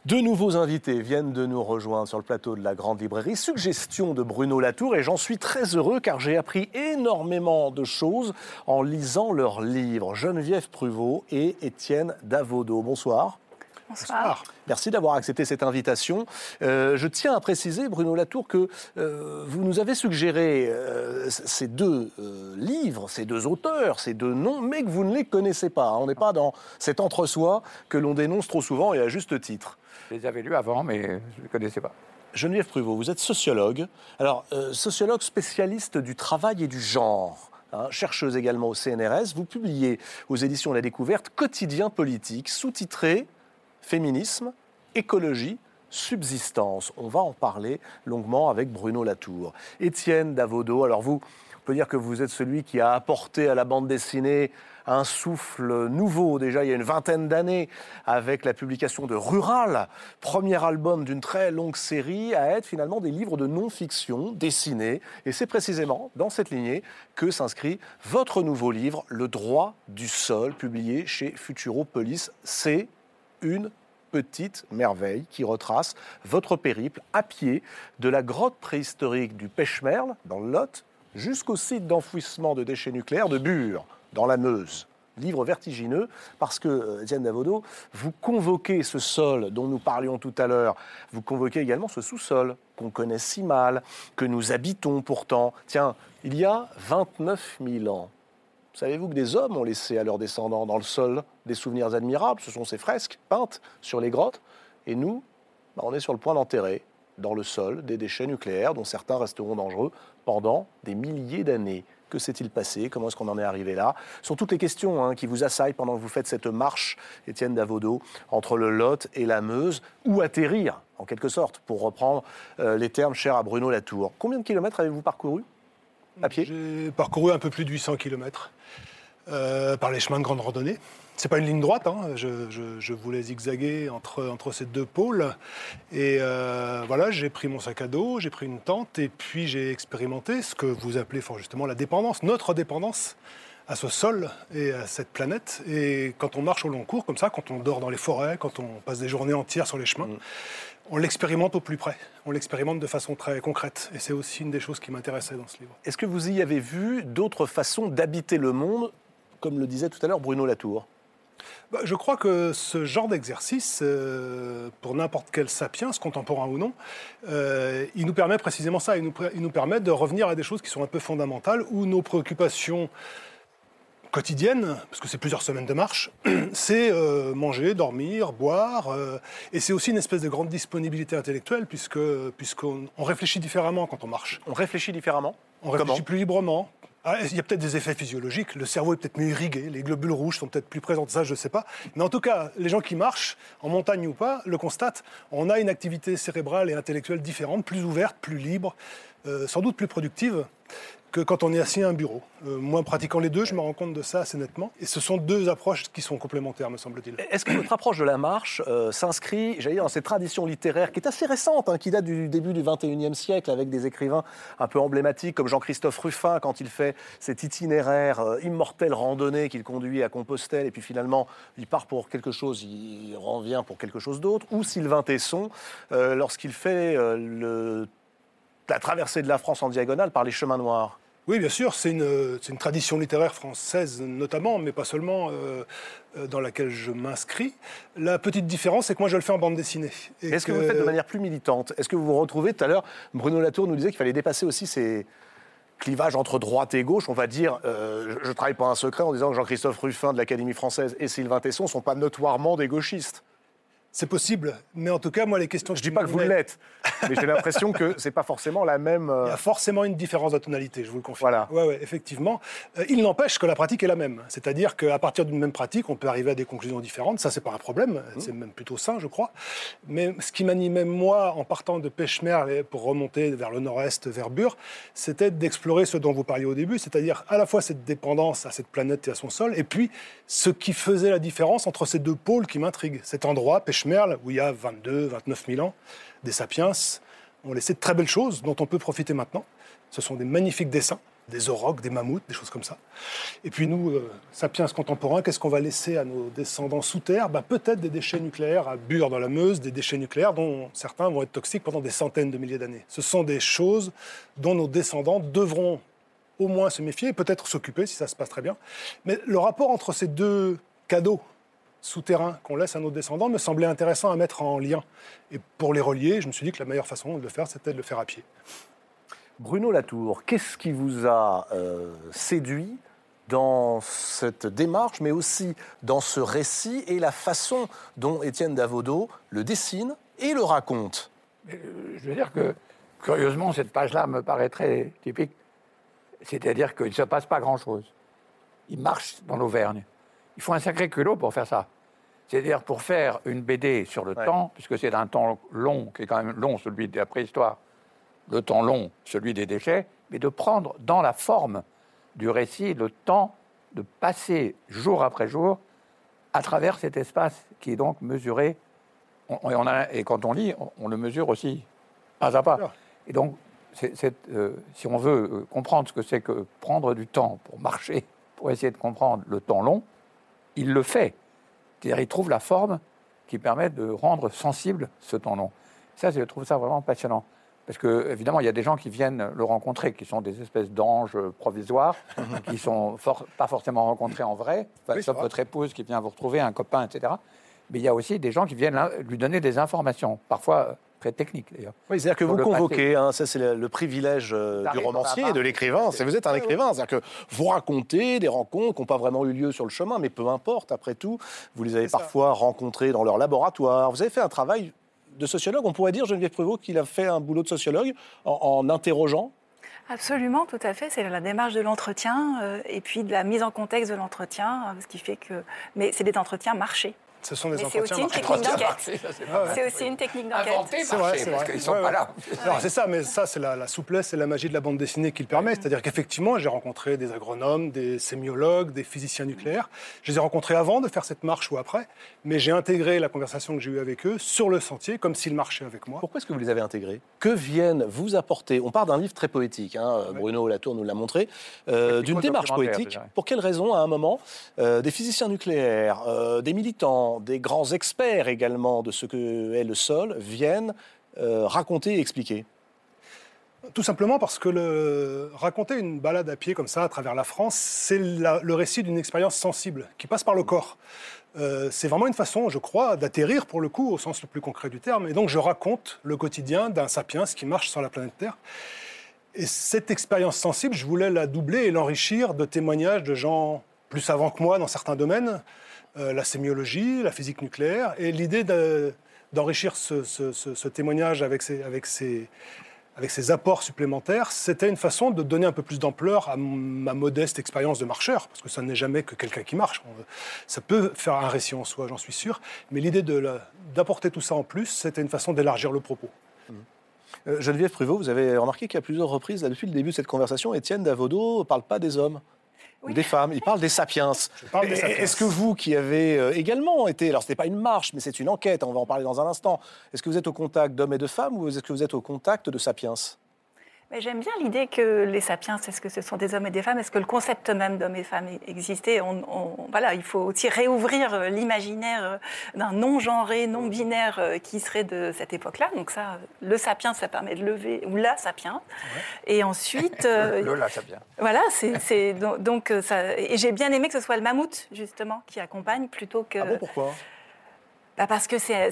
A: Deux nouveaux invités viennent de nous rejoindre sur le plateau de la Grande Librairie. Suggestion de Bruno Latour et j'en suis très heureux car j'ai appris énormément de choses en lisant leurs livres. Geneviève Pruvot et Étienne Davodo. Bonsoir.
F: Bonsoir.
A: Merci d'avoir accepté cette invitation. Euh, je tiens à préciser, Bruno Latour, que euh, vous nous avez suggéré euh, ces deux euh, livres, ces deux auteurs, ces deux noms, mais que vous ne les connaissez pas. On n'est pas dans cet entre-soi que l'on dénonce trop souvent et à juste titre.
B: Je les avais lus avant, mais je ne les connaissais pas.
A: Geneviève Pruvot, vous êtes sociologue. Alors, euh, sociologue spécialiste du travail et du genre. hein, chercheuse également au CNRS, vous publiez aux éditions La Découverte Quotidien politique, sous-titré Féminisme, écologie, subsistance. On va en parler longuement avec Bruno Latour. Étienne Davodo, alors vous, peut dire que vous êtes celui qui a apporté à la bande dessinée un souffle nouveau, déjà il y a une vingtaine d'années, avec la publication de Rural, premier album d'une très longue série, à être finalement des livres de non-fiction dessinés. Et c'est précisément dans cette lignée que s'inscrit votre nouveau livre, Le droit du sol, publié chez Futuropolis. C'est une petite merveille qui retrace votre périple à pied de la grotte préhistorique du Pêche-Merle, dans le Lot, jusqu'au site d'enfouissement de déchets nucléaires de Bure, dans la Meuse. Livre vertigineux parce que, euh, Étienne Davodo, vous convoquez ce sol dont nous parlions tout à l'heure, vous convoquez également ce sous-sol qu'on connaît si mal, que nous habitons pourtant. Tiens, il y a 29 000 ans, Savez-vous que des hommes ont laissé à leurs descendants dans le sol des souvenirs admirables? Ce sont ces fresques peintes sur les grottes. Et nous, bah, on est sur le point d'enterrer dans le sol des déchets nucléaires dont certains resteront dangereux pendant des milliers d'années. Que s'est-il passé? Comment est-ce qu'on en est arrivé là? Ce sont toutes les questions hein, qui vous assaillent pendant que vous faites cette marche, Étienne Davodo, entre le Lot et la Meuse, ou atterrir, en quelque sorte, pour reprendre euh, les termes chers à Bruno Latour? Combien de kilomètres avez-vous parcouru? À pied?
F: J'ai parcouru un peu plus de 800 km euh, par les chemins de grande randonnée. C'est pas une ligne droite, hein. je, je, je, voulais zigzaguer entre, entre ces deux pôles. Et euh, voilà, j'ai pris mon sac à dos, j'ai pris une tente, et puis j'ai expérimenté ce que vous appelez fort justement la dépendance, notre dépendance à ce sol et à cette planète. Et quand on marche au long cours, comme ça, quand on dort dans les forêts, quand on passe des journées entières sur les chemins, mmh. on l'expérimente au plus près. On l'expérimente de façon très concrète. Et c'est aussi une des choses qui m'intéressait dans ce livre.
A: Est-ce que vous y avez vu d'autres façons d'habiter le monde, comme le disait tout à l'heure Bruno Latour
F: bah, je crois que ce genre d'exercice, euh, pour n'importe quel sapiens, contemporain ou non, euh, il nous permet précisément ça. Il nous, il nous, permet de revenir à des choses qui sont un peu fondamentales, où nos préoccupations quotidiennes, parce que c'est plusieurs semaines de marche, c'est euh, manger, dormir, boire, euh, et c'est aussi une espèce de grande disponibilité intellectuelle, puisque puisqu'on on réfléchit différemment quand on marche.
A: On réfléchit différemment?
F: On réfléchit Comment? plus librement, ah, il y a peut-être des effets physiologiques, le cerveau est peut-être mieux irrigué, les globules rouges sont peut-être plus présents, ça je ne sais pas. Mais en tout cas, les gens qui marchent, en montagne ou pas, le constatent, on a une activité cérébrale et intellectuelle différente, plus ouverte, plus libre, sans doute plus productive que quand on est assis à un bureau. Euh, moi, pratiquant les deux, je me rends compte de ça assez nettement. Et ce sont deux approches qui sont complémentaires, me semble-t-il.
A: Est-ce que votre approche de la marche euh, s'inscrit, j'allais dire, dans cette tradition littéraire qui est assez récente, hein, qui date du début du XXIe siècle, avec des écrivains un peu emblématiques comme Jean-Christophe Ruffin, quand il fait cet itinéraire euh, immortel randonnée qu'il conduit à Compostelle, et puis finalement, il part pour quelque chose, il revient pour quelque chose d'autre, ou Sylvain Tesson, lorsqu'il fait le la traversée de la France en diagonale par les chemins noirs.
F: Oui, bien sûr, c'est une, une, tradition littéraire française notamment, mais pas seulement, euh, euh, dans laquelle je m'inscris. La petite différence, c'est que moi, je le fais en bande dessinée.
A: Est-ce que... vous le faites de manière plus militante? Est-ce que vous vous retrouvez tout à l'heure Bruno Latour nous disait qu'il fallait dépasser aussi ces clivages entre droite et gauche. On va dire, euh, je travaille pas un secret en disant que Jean-Christophe Ruffin de l'Académie française et Sylvain Tesson ne sont pas notoirement des gauchistes.
F: C'est possible, mais en tout cas, moi, les questions.
A: Je ne dis pas que vous l'êtes, mais j'ai l'impression que c'est pas forcément la même.
F: Il y a forcément une différence de tonalité, je vous le confirme.
A: Voilà.
F: Ouais, ouais, effectivement. Euh, il n'empêche que la pratique est la même. C'est-à-dire qu'à partir d'une même pratique, on peut arriver à des conclusions différentes. Ça, c'est pas un problème. Mmh. C'est même plutôt sain, je crois. Mais ce qui m'animait, moi, en partant de Pêche-Merle pour remonter vers le nord-est, vers Bure, c'était d'explorer ce dont vous parliez au début, c'est-à-dire à la fois cette dépendance à cette planète et à son sol, et puis ce qui faisait la différence entre ces deux pôles qui m'intriguent. Cet endroit, Pêche-Merle, où il y a 22, 29 000 ans, des sapiens ont laissé de très belles choses dont on peut profiter maintenant. Ce sont des magnifiques dessins, des aurochs, des mammouths, des choses comme ça. Et puis nous, euh, sapiens contemporains, qu'est-ce qu'on va laisser à nos descendants sous terre? Ben, Peut-être des déchets nucléaires à Bure dans la Meuse, des déchets nucléaires dont certains vont être toxiques pendant des centaines de milliers d'années. Ce sont des choses dont nos descendants devront au moins se méfier et peut-être s'occuper si ça se passe très bien. Mais le rapport entre ces deux cadeaux souterrains qu'on laisse à nos descendants me semblait intéressant à mettre en lien. Et pour les relier, je me suis dit que la meilleure façon de le faire, c'était de le faire à pied.
A: Bruno Latour, qu'est-ce qui vous a euh, séduit dans cette démarche, mais aussi dans ce récit et la façon dont Étienne Davodo le dessine et le raconte?
B: Euh, Je veux dire que, curieusement, cette page-là me paraît très typique. C'est-à-dire qu'il ne se passe pas grand-chose. Il marche dans l'Auvergne. Il faut un sacré culot pour faire ça. C'est-à-dire pour faire une BD sur le temps, puisque c'est un temps long, qui est quand même long, celui de la préhistoire, le temps long, celui des déchets, mais de prendre dans la forme du récit le temps de passer jour après jour à travers cet espace qui est donc mesuré. et, quand on lit, on, le mesure aussi pas à pas. Et donc, euh, si on veut euh, comprendre ce que c'est que prendre du temps pour marcher, pour essayer de comprendre le temps long, il le fait. C'est-à-dire, il trouve la forme qui permet de rendre sensible ce temps long. Ça, je trouve ça vraiment passionnant. Parce que, évidemment, il y a des gens qui viennent le rencontrer, qui sont des espèces d'anges provisoires, qui ne sont pas forcément rencontrés en vrai, sauf votre épouse qui vient vous retrouver, un copain, etc. Mais il y a aussi des gens qui viennent lui donner des informations, parfois très technique d'ailleurs.
A: Oui, c'est-à-dire que vous convoquez, hein, ça c'est le, privilège euh, du romancier et de l'écrivain, c'est vous êtes un écrivain, c'est-à-dire que vous racontez des rencontres qui n'ont pas vraiment eu lieu sur le chemin, mais peu importe, après tout, vous les avez parfois rencontrés dans leur laboratoire, vous avez fait un travail de sociologue, on pourrait dire, Geneviève Prévost, qu'il a fait un boulot de sociologue en, interrogeant?
G: Absolument, tout à fait. C'est la démarche de l'entretien euh, et puis de la mise en contexte de l'entretien, euh, ce qui fait que. Mais c'est des entretiens marchés.
F: Ce sont des
G: C'est aussi une technique d'enquête. C'est aussi une technique d'enquête.
B: C'est vrai, c'est vrai. sont pas là.
F: c'est ça, mais ça, c'est la, souplesse et la magie de la bande dessinée qui le permet. C'est-à-dire qu'effectivement, j'ai rencontré des agronomes, des sémiologues, des physiciens nucléaires. Je les ai rencontrés avant de faire cette marche ou après, mais j'ai intégré la conversation que j'ai eue avec eux sur le sentier, comme s'ils marchaient avec moi.
A: Pourquoi est-ce que vous les avez intégrés? Que viennent vous apporter? On part d'un livre très poétique, hein, Bruno Latour nous l'a montré, euh, d'une démarche poétique. Pour quelle raison, à un moment, euh, des physiciens nucléaires, euh, des militants, des grands experts, également de ce que est le sol viennent euh, raconter et expliquer
F: tout simplement parce que raconter une balade à pied comme ça à travers la France, c'est le récit d'une expérience sensible qui passe par le corps. Euh, c'est vraiment une façon, je crois, d'atterrir pour le coup au sens le plus concret du terme. Et donc je raconte le quotidien d'un sapiens qui marche sur la planète Terre. Et cette expérience sensible, je voulais la doubler et l'enrichir de témoignages de gens plus savants que moi dans certains domaines, euh, la sémiologie, la physique nucléaire. Et l'idée d'enrichir ce, témoignage avec ses, apports supplémentaires, c'était une façon de donner un peu plus d'ampleur à ma modeste expérience de marcheur, parce que ça n'est jamais que quelqu'un qui marche. Ça peut faire un récit en soi, j'en suis sûr, mais l'idée d'apporter tout ça en plus, c'était une façon d'élargir le propos.
A: Euh, Geneviève Pruvot, vous avez remarqué qu'à plusieurs reprises, là, depuis le début de cette conversation, Étienne Davodo ne parle pas des hommes. Ou des femmes, il parle des sapiens. Est-ce que vous, qui avez euh, également été, alors ce n'est pas une marche, mais c'est une enquête, on va en parler dans un instant, est-ce que vous êtes au contact d'hommes et de femmes ou est-ce que vous êtes au contact de sapiens?
G: J'aime bien l'idée que les sapiens, est-ce que ce sont des hommes et des femmes Est-ce que le concept même d'homme et femme existait on, voilà, Il faut aussi réouvrir euh, l'imaginaire euh, d'un non-genré, non-binaire euh, qui serait de cette époque-là. Donc ça, le sapiens, ça permet de lever, ou la sapiens. Et ensuite...
B: le, la sapiens.
G: Voilà, c'est donc ça... Et j'ai bien aimé que ce soit le mammouth, justement, qui accompagne plutôt que...
A: Ah bon, pourquoi?
G: Bah parce que c'est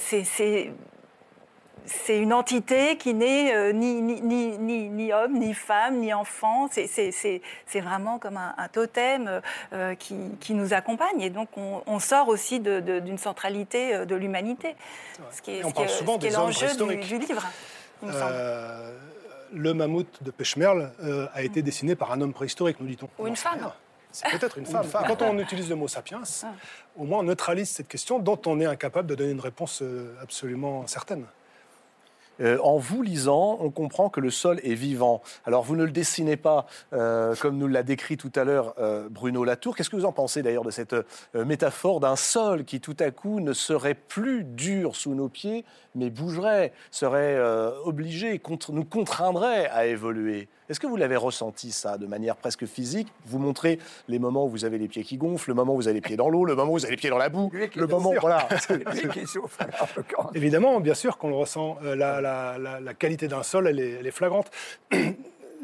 G: c'est une entité qui n'est euh, ni, ni, ni, ni, homme, ni femme, ni enfant. C'est vraiment comme un, totem euh, qui, qui, nous accompagne. Et donc, on, sort aussi d'une centralité euh, de l'humanité.
F: Ce qui est, l'enjeu du,
G: du, livre,
F: le mammouth de Pêche-Merle a été dessiné par un homme préhistorique, nous dit-on.
G: Ou une femme.
F: C'est peut-être une, femme. Quand on utilise le mot sapiens, ah. au moins on neutralise cette question dont on est incapable de donner une réponse absolument certaine.
A: Euh, en vous lisant, on comprend que le sol est vivant. Alors, vous ne le dessinez pas euh, comme nous l'a décrit tout à l'heure euh, Bruno Latour. Qu'est-ce que vous en pensez d'ailleurs de cette métaphore d'un sol qui tout à coup ne serait plus dur sous nos pieds, mais bougerait, serait obligé, nous contraindrait à évoluer est-ce que vous l'avez ressenti ça de manière presque physique? Vous montrez les moments où vous avez les pieds qui gonflent, le moment où vous avez les pieds dans l'eau, le moment où vous avez les pieds dans la boue, le moment voilà.
F: Évidemment, bien sûr qu'on le ressent. Euh, la, qualité d'un sol, elle est, flagrante.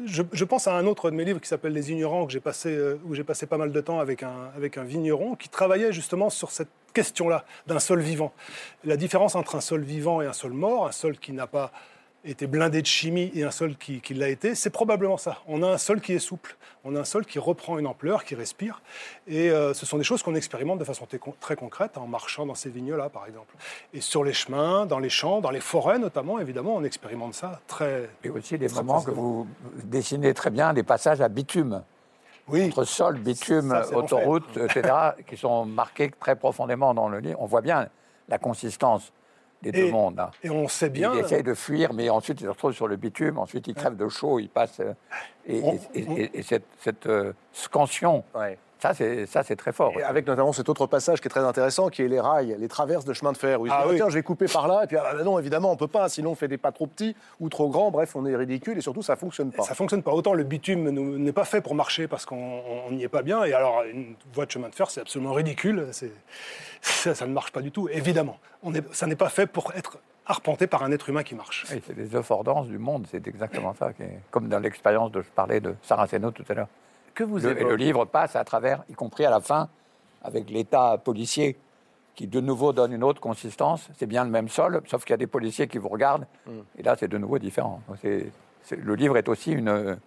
F: Je, pense à un autre de mes livres qui s'appelle Les Ignorants, euh, où j'ai passé pas mal de temps avec un, avec un vigneron qui travaillait justement sur cette question-là d'un sol vivant. La différence entre un sol vivant et un sol mort, un sol qui n'a pas était blindé de chimie et un sol qui, l'a été, c'est probablement ça. On a un sol qui est souple, on a un sol qui reprend une ampleur, qui respire. Et euh, ce sont des choses qu'on expérimente de façon très concrète en marchant dans ces vignes-là, par exemple. Et sur les chemins, dans les champs, dans les forêts notamment, évidemment, on expérimente ça très.
B: Et aussi des moments que vous dessinez très bien, des passages à bitume. Oui. Entre sol, bitume, autoroute, etc., qui sont marqués très profondément dans le livre. On voit bien la consistance des deux mondes. Hein.
F: Et on sait bien.
B: Il essaye de fuir, mais ensuite il se retrouve sur le bitume, ensuite il crève de chaud, il passe. Euh, et, cette, cette euh, scansion ça, c'est, ça, c'est très fort.
A: avec notamment cet autre passage qui est très intéressant, qui est les rails, les traverses de chemin de fer. Où ah, oui. tiens, je vais couper par là. Et puis, ah, bah non, évidemment, on peut pas. Sinon, on fait des pas trop petits ou trop grands. Bref, on est ridicule et surtout, ça fonctionne pas.
F: Ça fonctionne pas. Autant le bitume n'est pas fait pour marcher parce qu'on n'y est pas bien. Et alors, une voie de chemin de fer, c'est absolument ridicule. Ça, ça, ne marche pas du tout. Évidemment, on est, ça n'est pas fait pour être arpenté par un être humain qui marche.
B: c'est œufs hors du monde, c'est exactement ça. Comme dans l'expérience de je parlais de Saraceno tout à l'heure que vous le, le livre passe à travers, y compris à la fin, avec l'État policier qui de nouveau donne une autre consistance. C'est bien le même sol, sauf qu'il y a des policiers qui vous regardent, mm. et là c'est de nouveau différent. le livre est aussi une,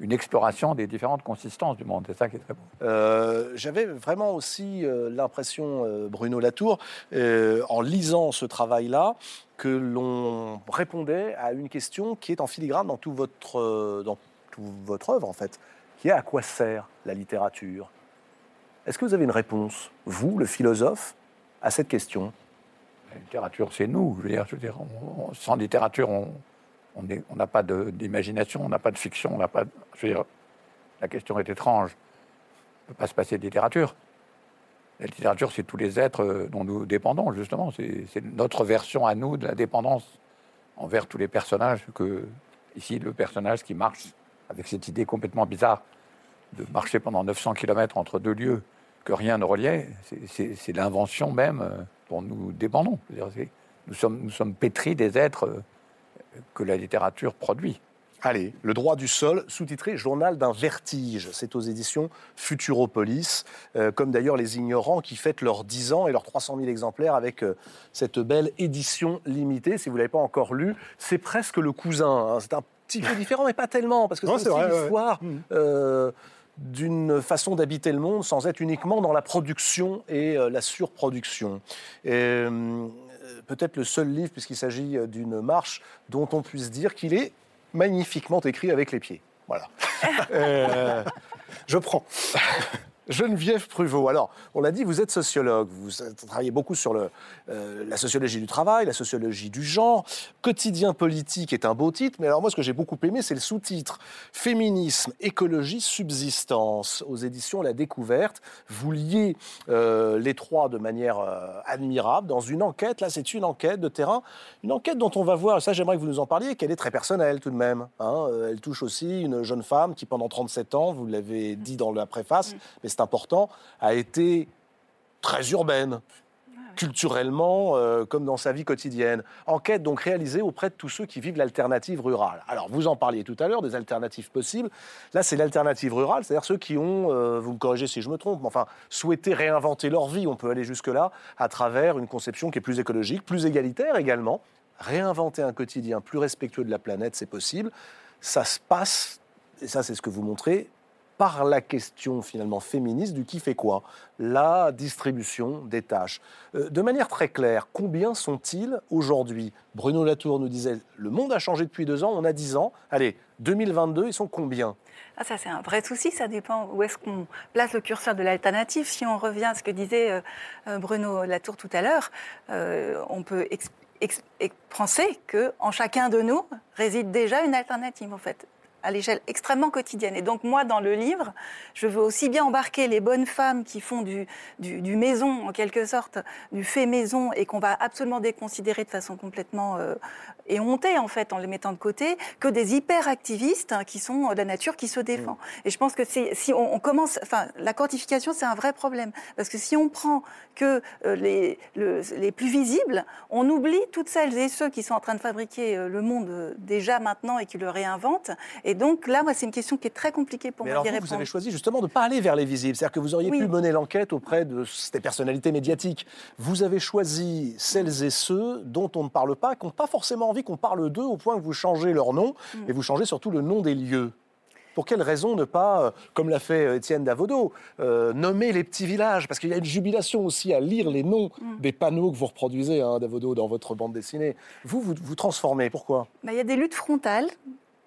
B: une exploration des différentes consistances du monde. C'est ça qui est très beau.
A: Euh, j'avais vraiment aussi euh, l'impression, euh, Bruno Latour, en lisant ce travail-là, que l'on répondait à une question qui est en filigrane dans, tout votre, dans toute votre œuvre, en fait qui est à quoi sert la littérature? Est-ce que vous avez une réponse, vous, le philosophe, à cette question?
B: La littérature, c'est nous. Je veux dire, sans littérature, on n'a pas d'imagination, on n'a pas de fiction, on n'a pas. je veux dire, la question est étrange. On ne peut pas se passer de littérature. La littérature, c'est tous les êtres euh, dont nous dépendons, justement. C'est notre version à nous de la dépendance envers tous les personnages que, ici, le personnage qui marche avec cette idée complètement bizarre de marcher pendant 900 km entre deux lieux que rien ne reliait, c'est l'invention même euh, dont nous dépendons. Nous sommes, pétris des êtres euh, que la littérature produit.
A: Allez, Le droit du sol, sous-titré Journal d'un vertige. C'est aux éditions Futuropolis, euh, comme d'ailleurs Les Ignorants qui fêtent leurs 10 ans et leurs 300 000 exemplaires avec cette belle édition limitée. Si vous ne l'avez pas encore lu, c'est presque le cousin. Hein. C'est un petit peu différent, mais pas tellement, parce que c'est l'histoire mmh. euh, d'une façon d'habiter le monde sans être uniquement dans la production et euh, la surproduction. Euh, peut-être le seul livre, puisqu'il s'agit d'une marche, dont on puisse dire qu'il est magnifiquement écrit avec les pieds. Voilà.
F: je prends.
A: Geneviève Pruvot. Alors, on l'a dit, vous êtes sociologue. Vous travaillez beaucoup sur le, euh, la sociologie du travail, la sociologie du genre. Quotidien politique est un beau titre, mais alors moi, ce que j'ai beaucoup aimé, c'est le sous-titre Féminisme, écologie, subsistance aux éditions La Découverte. Vous liez euh, les trois de manière euh, admirable dans une enquête. Là, c'est une enquête de terrain, une enquête dont on va voir, ça j'aimerais que vous nous en parliez, qu'elle est très personnelle tout de même. Hein. Elle touche aussi une jeune femme qui, pendant 37 ans, vous l'avez dit dans la préface, mais c'est important, a été très urbaine, culturellement euh, comme dans sa vie quotidienne. Enquête donc réalisée auprès de tous ceux qui vivent l'alternative rurale. Alors vous en parliez tout à l'heure des alternatives possibles. Là c'est l'alternative rurale, c'est-à-dire ceux qui ont, euh, vous me corrigez si je me trompe, mais enfin souhaité réinventer leur vie. On peut aller jusque là à travers une conception qui est plus écologique, plus égalitaire également. Réinventer un quotidien plus respectueux de la planète, c'est possible. Ça se passe, et ça c'est ce que vous montrez, par la question finalement féministe du qui fait quoi, la distribution des tâches. Euh, de manière très claire, combien sont-ils aujourd'hui? Bruno Latour nous disait, le monde a changé depuis deux ans, on a dix ans. Allez, 2022, ils sont combien?
G: Ah, ça, c'est un vrai souci. Ça dépend où est-ce qu'on place le curseur de l'alternative. Si on revient à ce que disait euh, euh, Bruno Latour tout à l'heure, on peut penser qu'en chacun de nous réside déjà une alternative, en fait à l'échelle extrêmement quotidienne. Et donc moi, dans le livre, je veux aussi bien embarquer les bonnes femmes qui font du, maison, en quelque sorte, du fait maison, et qu'on va absolument déconsidérer de façon complètement euh, éhontée, en fait, en les mettant de côté, que des hyper-activistes hein, qui sont de la nature qui se défend. Mmh. Et je pense que si on, commence... Enfin, la quantification, c'est un vrai problème. Parce que si on prend que euh, les, les plus visibles, on oublie toutes celles et ceux qui sont en train de fabriquer euh, le monde déjà maintenant et qui le réinventent. Et donc là, moi, c'est une question qui est très compliquée pour
A: Mais
G: moi
A: alors vous, avez choisi justement de ne pas aller vers les visibles. C'est-à-dire que vous auriez pu mener l'enquête auprès de ces personnalités médiatiques. Vous avez choisi celles et ceux dont on ne parle pas, qui n'ont pas forcément envie qu'on parle d'eux au point que vous changez leur nom mm. et vous changez surtout le nom des lieux. Pour quelle raison ne pas, euh, comme l'a fait euh, Étienne Davodo, euh, nommer les petits villages? Parce qu'il y a une jubilation aussi à lire les noms mm. des panneaux que vous reproduisez, hein, Davodo, dans votre bande dessinée. Vous, vous, vous transformez. Pourquoi?
G: Bah, Il y a des luttes frontales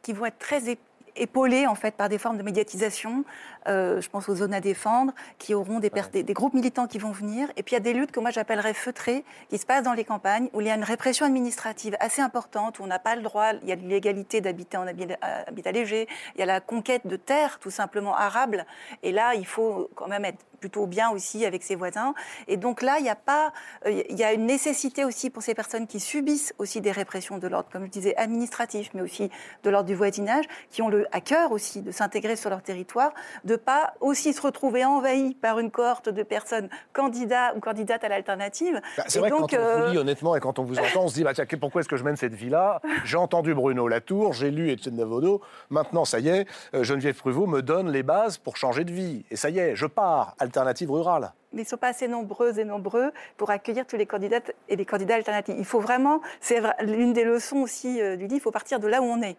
G: qui vont être très épaulées en fait par des formes de médiatisation. Euh, je pense aux zones à défendre, qui auront des, des, groupes militants qui vont venir. Et puis il y a des luttes que moi j'appellerais feutrées, qui se passent dans les campagnes, où il y a une répression administrative assez importante, où on n'a pas le droit, il y a l'illégalité d'habiter en habitat léger, il y a la conquête de terres tout simplement arables. Et là, il faut quand même être plutôt bien aussi avec ses voisins. Et donc là, il y a pas, euh, il y a une nécessité aussi pour ces personnes qui subissent aussi des répressions de l'ordre, comme je disais, administratif, mais aussi de l'ordre du voisinage, qui ont le à cœur aussi de s'intégrer sur leur territoire, de pas aussi se retrouver envahis par une cohorte de personnes candidats ou candidates à l'alternative.
A: Bah, c'est vrai que quand on vous euh, lit honnêtement et quand on vous entend, on se dit bah, tiens, pourquoi est-ce que je mène cette vie-là? J'ai entendu Bruno Latour, j'ai lu Etienne Davodo, maintenant ça y est, euh, Geneviève Pruvot me donne les bases pour changer de vie. Et ça y est, je pars alternative rurale
G: mais ils ne sont pas assez nombreuses et nombreux pour accueillir tous les candidats et les candidats alternatifs. Il faut vraiment, c'est l'une des leçons aussi euh, du livre, il faut partir de là où on est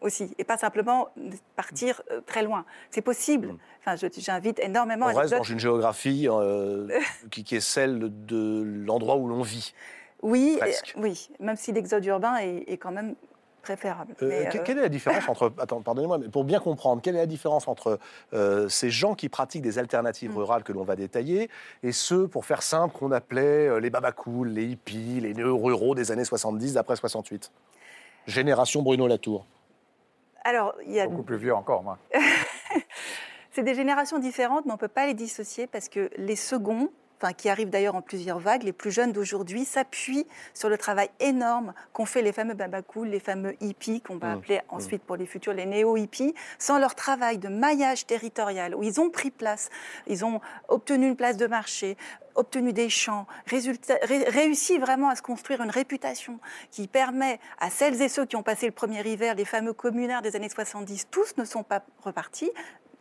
G: aussi, et pas simplement partir euh, très loin. C'est possible. Mm. Enfin, j'invite énormément.
A: On reste dans une géographie euh, qui, est celle de l'endroit où l'on vit.
G: Oui, oui, même si l'exode urbain est, quand même préférable.
A: Euh, quelle est la différence entre, attends, pardonnez-moi, mais pour bien comprendre, quelle est la différence entre euh, ces gens qui pratiquent des alternatives mm. rurales que l'on va détailler et ceux, pour faire simple, qu'on appelait euh, les babacools, les hippies, les néo-ruraux des années 70 d'après 68 Génération Bruno Latour.
B: Alors, il y a... Beaucoup plus vieux encore, moi.
G: C'est des générations différentes, mais on ne peut pas les dissocier parce que les seconds qui arrivent d'ailleurs en plusieurs vagues, les plus jeunes d'aujourd'hui s'appuient sur le travail énorme qu'ont fait les fameux babacools, les fameux hippies, qu'on va mmh. appeler mmh. ensuite pour les futurs les néo-hippies, sans leur travail de maillage territorial, où ils ont pris place, ils ont obtenu une place de marché, obtenu des champs, réussi vraiment à se construire une réputation qui permet à celles et ceux qui ont passé le premier hiver, les fameux communaires des années 70, tous ne sont pas repartis,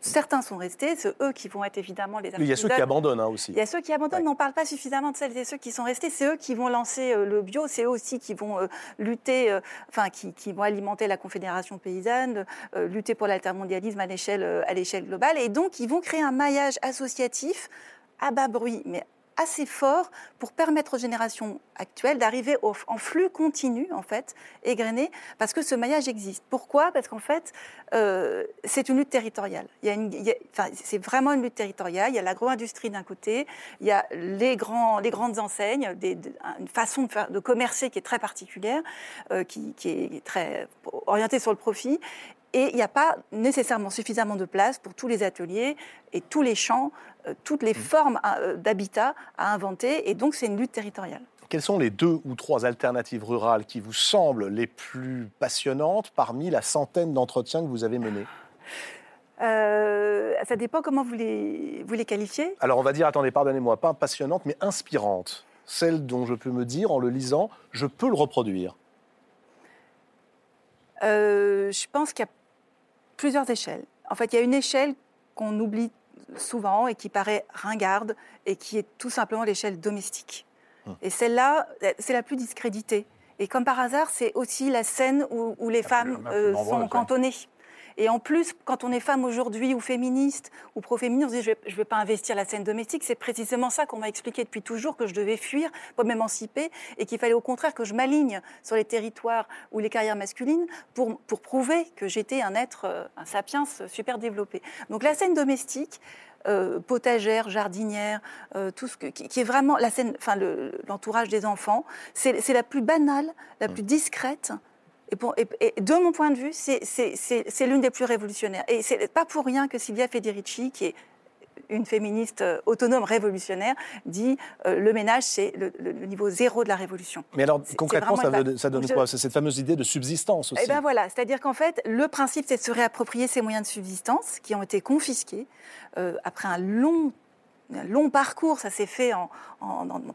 G: Certains sont restés, c'est eux qui vont être évidemment les
A: Il y a ceux qui abandonnent hein, aussi.
G: Il y a ceux qui abandonnent, mais on ne parle pas suffisamment de celles et ceux qui sont restés. C'est eux qui vont lancer euh, le bio, c'est eux aussi qui vont euh, lutter, euh, enfin, qui, vont alimenter la Confédération paysanne, lutter pour l'altermondialisme à l'échelle, à l'échelle globale. Et donc, ils vont créer un maillage associatif à bas bruit, mais assez fort pour permettre aux générations actuelles d'arriver en flux continu, en fait, égrené, parce que ce maillage existe. Pourquoi? Parce qu'en fait, euh, c'est une lutte territoriale. c'est vraiment une lutte territoriale. Il y a l'agro-industrie d'un côté, il y a les, grandes enseignes, une façon de, faire, de commercer qui est très particulière, euh, qui, qui est très orientée sur le profit, et il n'y a pas nécessairement suffisamment de place pour tous les ateliers et tous les champs, toutes les mmh. formes euh, d'habitat à inventer. Et donc, c'est une lutte territoriale.
A: Quelles sont les deux ou trois alternatives rurales qui vous semblent les plus passionnantes parmi la centaine d'entretiens que vous avez menés?
G: Euh, ça dépend comment vous les, vous les qualifiez.
A: Alors on va dire, attendez, pardonnez-moi, pas passionnante, mais inspirante. Celle dont je peux me dire, en le lisant, je peux le reproduire.
G: je pense qu'il y a plusieurs échelles. En fait, il y a une échelle qu'on oublie souvent et qui paraît ringarde et qui est tout simplement l'échelle domestique. Hum. Et celle-là, c'est la plus discréditée. Et comme par hasard, c'est aussi la scène où, les femmes euh, sont cantonnées. Et en plus, quand on est femme aujourd'hui ou féministe ou pro-féministe, on se dit je ne vais pas investir la scène domestique. C'est précisément ça qu'on m'a expliqué depuis toujours, que je devais fuir pour m'émanciper et qu'il fallait au contraire que je m'aligne sur les territoires ou les carrières masculines pour, pour prouver que j'étais un être, euh, un sapiens super développé. Donc la scène domestique, euh, potagère, jardinière, euh, tout ce qui, est vraiment la scène, enfin l'entourage des enfants, c'est la plus banale, la plus discrète et, de mon point de vue, c'est l'une des plus révolutionnaires. Et c'est pas pour rien que Silvia Federici, qui est une féministe euh, autonome révolutionnaire, dit euh, le ménage, c'est le, niveau zéro de la révolution.
A: Mais alors, concrètement, ça, donne quoi? C'est cette fameuse idée de subsistance aussi.
G: Eh bien voilà, c'est-à-dire qu'en fait, le principe, c'est de se réapproprier ces moyens de subsistance qui ont été confisqués euh, après un long un long parcours, ça s'est fait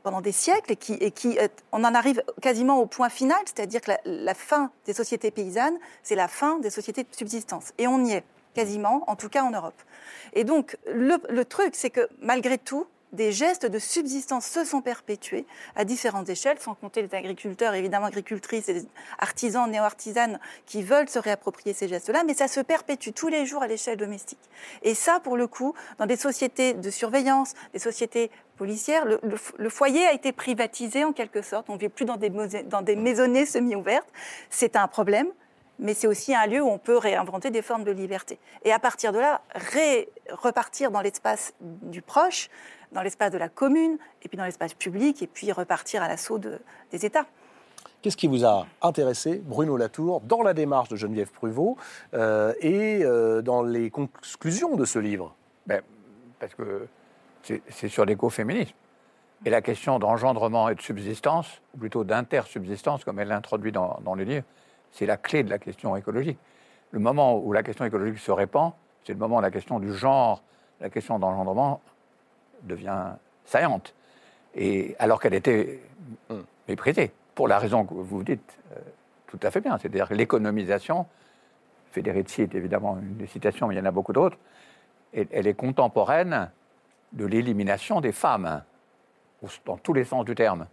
G: pendant des siècles et qui, et qui, on en arrive quasiment au point final, c'est-à-dire que la, fin des sociétés paysannes, c'est la fin des sociétés de subsistance. Et on y est quasiment, en tout cas en Europe. Et donc, le truc, c'est que malgré tout, des gestes de subsistance se sont perpétués à différentes échelles, sans compter les agriculteurs, évidemment agricultrices et artisans, néo-artisanes qui veulent se réapproprier ces gestes-là, mais ça se perpétue tous les jours à l'échelle domestique. Et ça, pour le coup, dans des sociétés de surveillance, des sociétés policières, le, foyer a été privatisé en quelque sorte. On ne vit plus dans des, dans des maisonnées semi-ouvertes. C'est un problème mais c'est aussi un lieu où on peut réinventer des formes de liberté. Et à partir de là, repartir dans l'espace du proche, dans l'espace de la commune, et puis dans l'espace public, et puis repartir à l'assaut des États.
A: Qu'est-ce qui vous a intéressé, Bruno Latour, dans la démarche de Geneviève Pruvot euh, et euh, dans les conclusions de ce livre?
B: Ben, Parce que c'est sur l'écoféminisme. Et la question d'engendrement et de subsistance, ou plutôt d'intersubsistance, comme elle l'introduit dans, dans les livres, c'est la clé de la question écologique. Le moment où la question écologique se répand, c'est le moment où la question du genre, la question d'engendrement devient saillante. Et alors qu'elle était méprisée, pour la raison que vous dites euh, tout à fait bien, c'est-à-dire l'économisation, Federici est évidemment une des citations, mais il y en a beaucoup d'autres, elle est contemporaine de l'élimination des femmes, dans tous les sens du terme.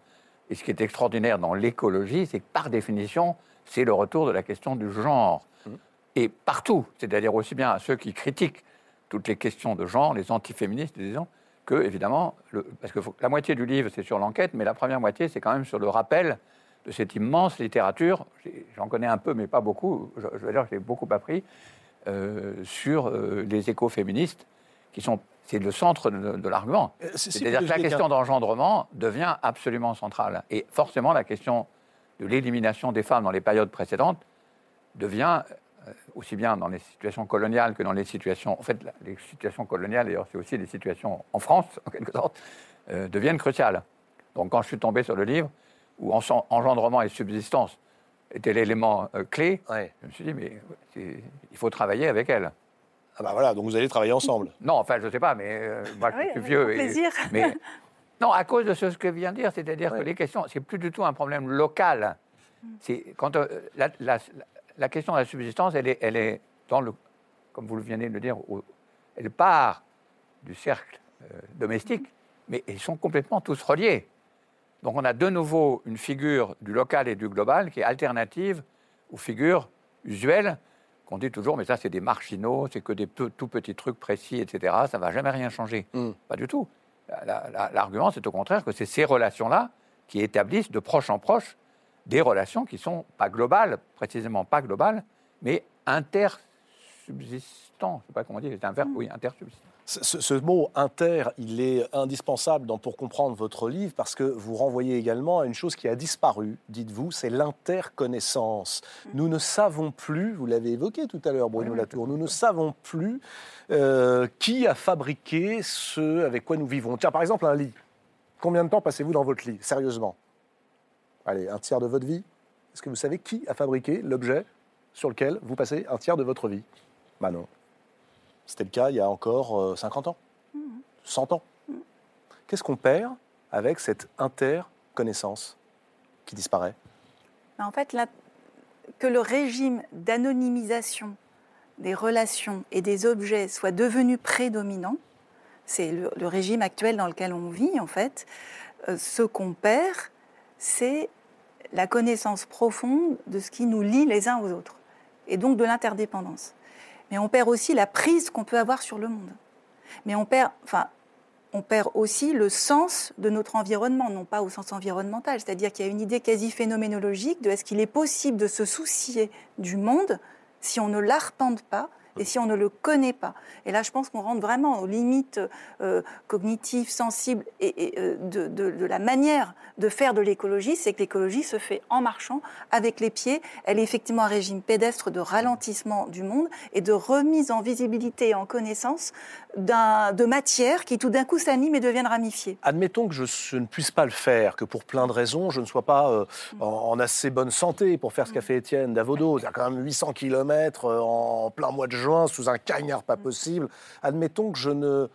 B: Et ce qui est extraordinaire dans l'écologie, c'est que par définition, c'est le retour de la question du genre. Mmh. Et partout, c'est-à-dire aussi bien à ceux qui critiquent toutes les questions de genre, les antiféministes, disons, que, évidemment, parce que la moitié du livre, c'est sur l'enquête, mais la première moitié, c'est quand même sur le rappel de cette immense littérature. J'en connais un peu, mais pas beaucoup. Je, veux dire j'ai beaucoup appris euh, sur euh, les écoféministes, qui sont. C'est le centre de, l'argument. Euh, C'est-à-dire que la question d'engendrement devient absolument centrale. Et forcément, la question de l'élimination des femmes dans les périodes précédentes devient aussi bien dans les situations coloniales que dans les situations. En fait, les situations coloniales, d'ailleurs, c'est aussi les situations en France, en quelque sorte, euh, deviennent cruciales. Donc, quand je suis tombé sur le livre, où engendrement et subsistance étaient l'élément euh, clé, je me suis dit, mais il faut travailler avec elle.
A: Ah ben voilà, donc vous allez travailler ensemble.
B: Non, enfin, je ne sais pas, mais moi, je suis vieux.
G: plaisir.
B: mais, non, à cause de ce que vient de dire, c'est-à-dire que les questions, c'est plus du tout un problème local. C'est quand la, la question de la subsistance, elle est, elle est dans le, comme vous venez de le dire, elle part du cercle euh, domestique, mais ils sont complètement tous reliés. Donc on a de nouveau une figure du local et du global qui est alternative aux figures usuelles qu'on dit toujours, mais ça c'est des marginaux, c'est que des tout petits trucs précis, etc. Ça ne va jamais rien changer. Mm. Pas du tout. L'argument, c'est au contraire que c'est ces relations-là qui établissent de proche en proche des relations qui sont pas globales, précisément pas globales, mais intersubsistantes. Je ne sais pas comment dire, c'est un verbe, oui, intersubsistant.
A: Ce, mot inter, il est indispensable pour comprendre votre livre parce que vous renvoyez également à une chose qui a disparu, dites-vous, c'est l'interconnaissance. Nous ne savons plus, vous l'avez évoqué tout à l'heure, Bruno Latour, nous ne savons plus euh, qui a fabriqué ce avec quoi nous vivons. Tiens, par exemple, un lit. Combien de temps passez-vous dans votre lit, sérieusement? Allez, un tiers de votre vie Est-ce que vous savez qui a fabriqué l'objet sur lequel vous passez un tiers de votre vie? Ben non. C'était le cas il y a encore 50 euh, ans, 100 ans. Qu'est-ce qu'on perd avec cette interconnaissance qui disparaît?
G: Ben, En fait, que le régime d'anonymisation des relations et des objets soit devenu prédominant, c'est le, régime actuel dans lequel on vit en fait, euh, ce qu'on perd, c'est la connaissance profonde de ce qui nous lie les uns aux autres, et donc de l'interdépendance mais on perd aussi la prise qu'on peut avoir sur le monde. Mais on perd, enfin, on perd aussi le sens de notre environnement, non pas au sens environnemental, c'est-à-dire qu'il y a une idée quasi phénoménologique de est-ce qu'il est possible de se soucier du monde si on ne l'arpente pas et si on ne le connaît pas. Et là, je pense qu'on rentre vraiment aux limites euh, cognitives, sensibles et, euh, de, la manière de faire de l'écologie, c'est que l'écologie se fait en marchant avec les pieds. Elle est effectivement un régime pédestre de ralentissement du monde et de remise en visibilité et en connaissance de matières qui tout d'un coup s'animent et deviennent ramifiées.
A: Admettons que je, ne puisse pas le faire, que pour plein de raisons, je ne sois pas euh, en, assez bonne santé pour faire ce qu'a fait Étienne Davodo. Il y a quand même 800 km en plein mois de juin sous un cagnard pas possible. Admettons que je ne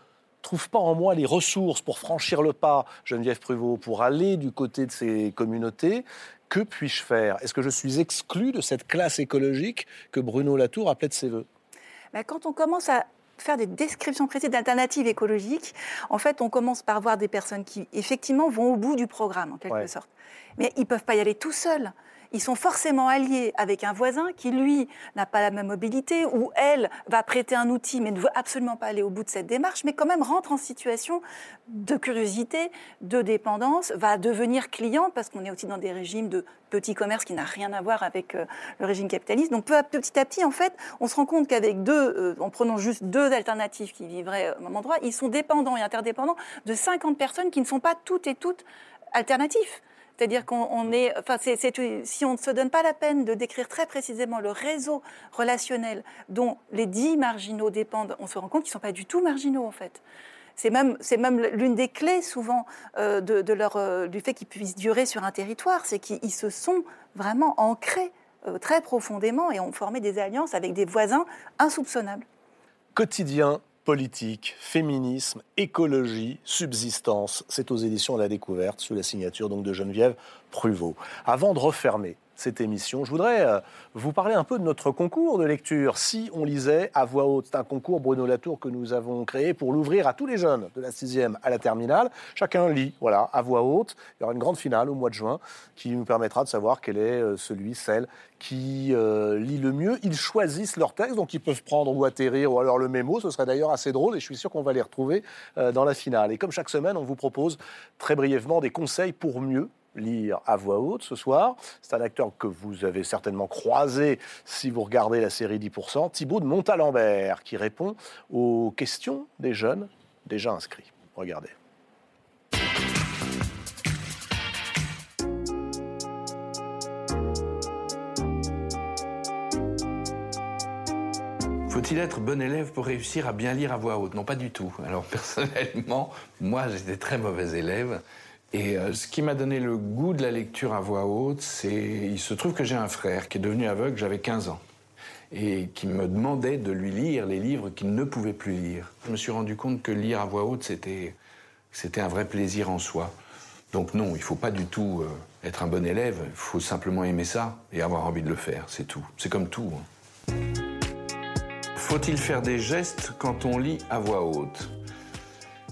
A: trouve pas en moi les ressources pour franchir le pas, Geneviève Pruvot, pour aller du côté de ces communautés. Que puis-je faire? Est-ce que je suis exclu de cette classe écologique que Bruno Latour appelait de ses voeux?
G: Ben, Quand on commence à faire des descriptions précises d'alternatives écologiques, en fait, on commence par voir des personnes qui, effectivement, vont au bout du programme, en quelque sorte. Mais ils ne peuvent pas y aller tout seuls ils sont forcément alliés avec un voisin qui, lui, n'a pas la même mobilité, ou elle va prêter un outil mais ne veut absolument pas aller au bout de cette démarche, mais quand même rentre en situation de curiosité, de dépendance, va devenir cliente, parce qu'on est aussi dans des régimes de petit commerce qui n'a rien à voir avec euh, le régime capitaliste. Donc petit à petit, en fait, on se rend compte qu'avec deux, euh, en prenant juste deux alternatives qui vivraient au même endroit, ils sont dépendants et interdépendants de 50 personnes qui ne sont pas toutes et toutes alternatives. C'est-à-dire qu'on est, enfin, si on ne se donne pas la peine de décrire très précisément le réseau relationnel dont les dix marginaux dépendent, on se rend compte qu'ils ne sont pas du tout marginaux en fait. C'est même, c'est même l'une des clés souvent euh, de, leur, euh, du fait qu'ils puissent durer sur un territoire, c'est qu'ils se sont vraiment ancrés euh, très profondément et ont formé des alliances avec des voisins insoupçonnables.
A: Quotidien politique, féminisme, écologie, subsistance. C'est aux éditions La Découverte, sous la signature donc de Geneviève Pruvot. Avant de refermer cette émission. Je voudrais euh, vous parler un peu de notre concours de lecture. Si on lisait à voix haute, c'est un concours Bruno Latour que nous avons créé pour l'ouvrir à tous les jeunes de la sixième à la terminale. Chacun lit, voilà, à voix haute. Il y aura une grande finale au mois de juin qui nous permettra de savoir quel est euh, celui, celle qui euh, lit le mieux. Ils choisissent leur texte, donc ils peuvent prendre ou atterrir ou alors le mémo. Ce serait d'ailleurs assez drôle et je suis sûr qu'on va les retrouver dans la finale. Et comme chaque semaine, on vous propose très brièvement des conseils pour mieux lire à voix haute ce soir. C'est un acteur que vous avez certainement croisé si vous regardez la série 10%, Thibaut de Montalembert, qui répond aux questions des jeunes déjà inscrits. Regardez.
H: Faut-il être bon élève pour réussir à bien lire à voix haute? Non, pas du tout. Alors personnellement, moi j'étais très mauvais élève. Et euh, ce qui m'a donné le goût de la lecture à voix haute, c'est. Il se trouve que j'ai un frère qui est devenu aveugle, j'avais 15 ans, et qui me demandait de lui lire les livres qu'il ne pouvait plus lire. Je me suis rendu compte que lire à voix haute, c'était, c'était un vrai plaisir en soi. Donc non, il ne faut pas du tout euh, être un bon élève, il faut simplement aimer ça et avoir envie de le faire, c'est tout. C'est comme tout. Hein. Faut-il faire des gestes quand on lit à voix haute?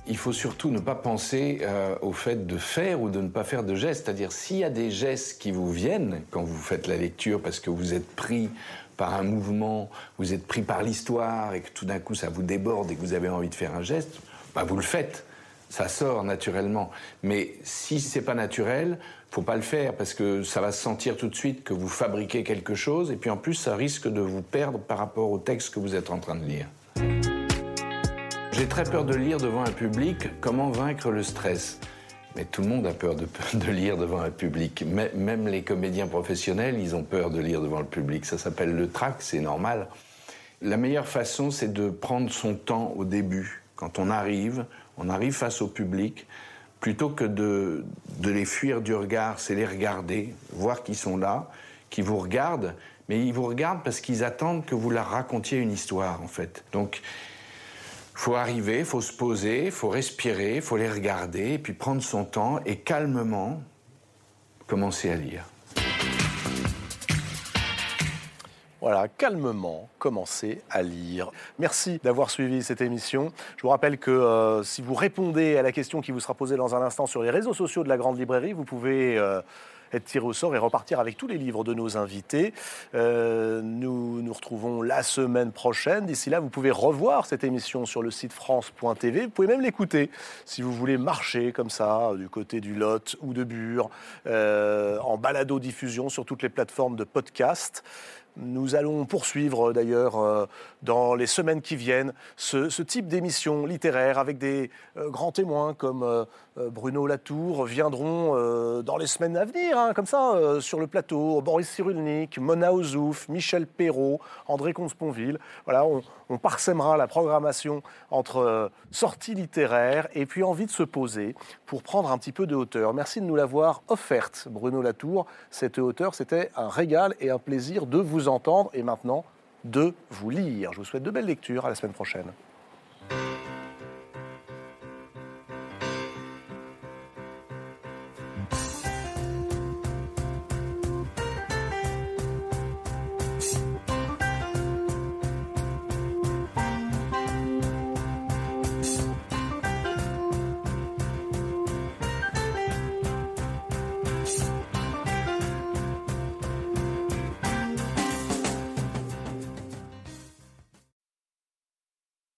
H: Il faut surtout ne pas penser euh, au fait de faire ou de ne pas faire de gestes. C'est-à-dire, s'il y a des gestes qui vous viennent quand vous faites la lecture parce que vous êtes pris par un mouvement, vous êtes pris par l'histoire et que tout d'un coup ça vous déborde et que vous avez envie de faire un geste, bah vous le faites. ça sort naturellement. Mais si c'est pas naturel, faut pas le faire parce que ça va se sentir tout de suite que vous fabriquez quelque chose et puis en plus ça risque de vous perdre par rapport au texte que vous êtes en train de lire. J'ai très peur de lire devant un public comment vaincre le stress. Mais tout le monde a peur de, lire devant un public. Même les comédiens professionnels, ils ont peur de lire devant le public. Ça s'appelle le trac, c'est normal. La meilleure façon, c'est de prendre son temps au début. Quand on arrive, on arrive face au public, plutôt que de, de les fuir du regard, c'est les regarder, voir qu'ils sont là, qu'ils vous regardent, mais ils vous regardent parce qu'ils attendent que vous leur racontiez une histoire, en fait. Donc, faut arriver, faut se poser, faut respirer, faut les regarder, et puis prendre son temps et calmement commencer à lire.
A: Voilà, calmement, commencer à lire. Merci d'avoir suivi cette émission. Je vous rappelle que euh, si vous répondez à la question qui vous sera posée dans un instant sur les réseaux sociaux de la Grande Librairie, vous pouvez euh, être tiré au sort et repartir avec tous les livres de nos invités. Euh, nous nous retrouvons la semaine prochaine. D'ici là, vous pouvez revoir cette émission sur le site France.tv. Vous pouvez même l'écouter si vous voulez marcher comme ça du côté du Lot ou de Bure, en balado-diffusion sur toutes les plateformes de podcast. Nous allons poursuivre d'ailleurs euh, dans les semaines qui viennent ce, type d'émission littéraire avec des euh, grands témoins comme euh, Bruno Latour viendront dans les semaines à venir, hein, comme ça, sur le plateau. Boris Cyrulnik, Mona Ozouf, Michel Perrault, André Comte-Sponville. Voilà, on, on parsèmera la programmation entre sorties littéraires et puis envie de se poser pour prendre un petit peu de hauteur. Merci de nous l'avoir offerte, Bruno Latour. Cette hauteur, c'était un régal et un plaisir de vous entendre et maintenant de vous lire. Je vous souhaite de belles lectures. À la semaine prochaine.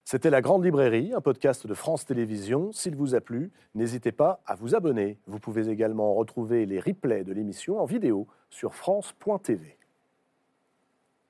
A: C'était La Grande Librairie, un podcast de France Télévisions. S'il vous a plu, n'hésitez pas à vous abonner. Vous pouvez également retrouver les replays de l'émission en vidéo sur France.tv.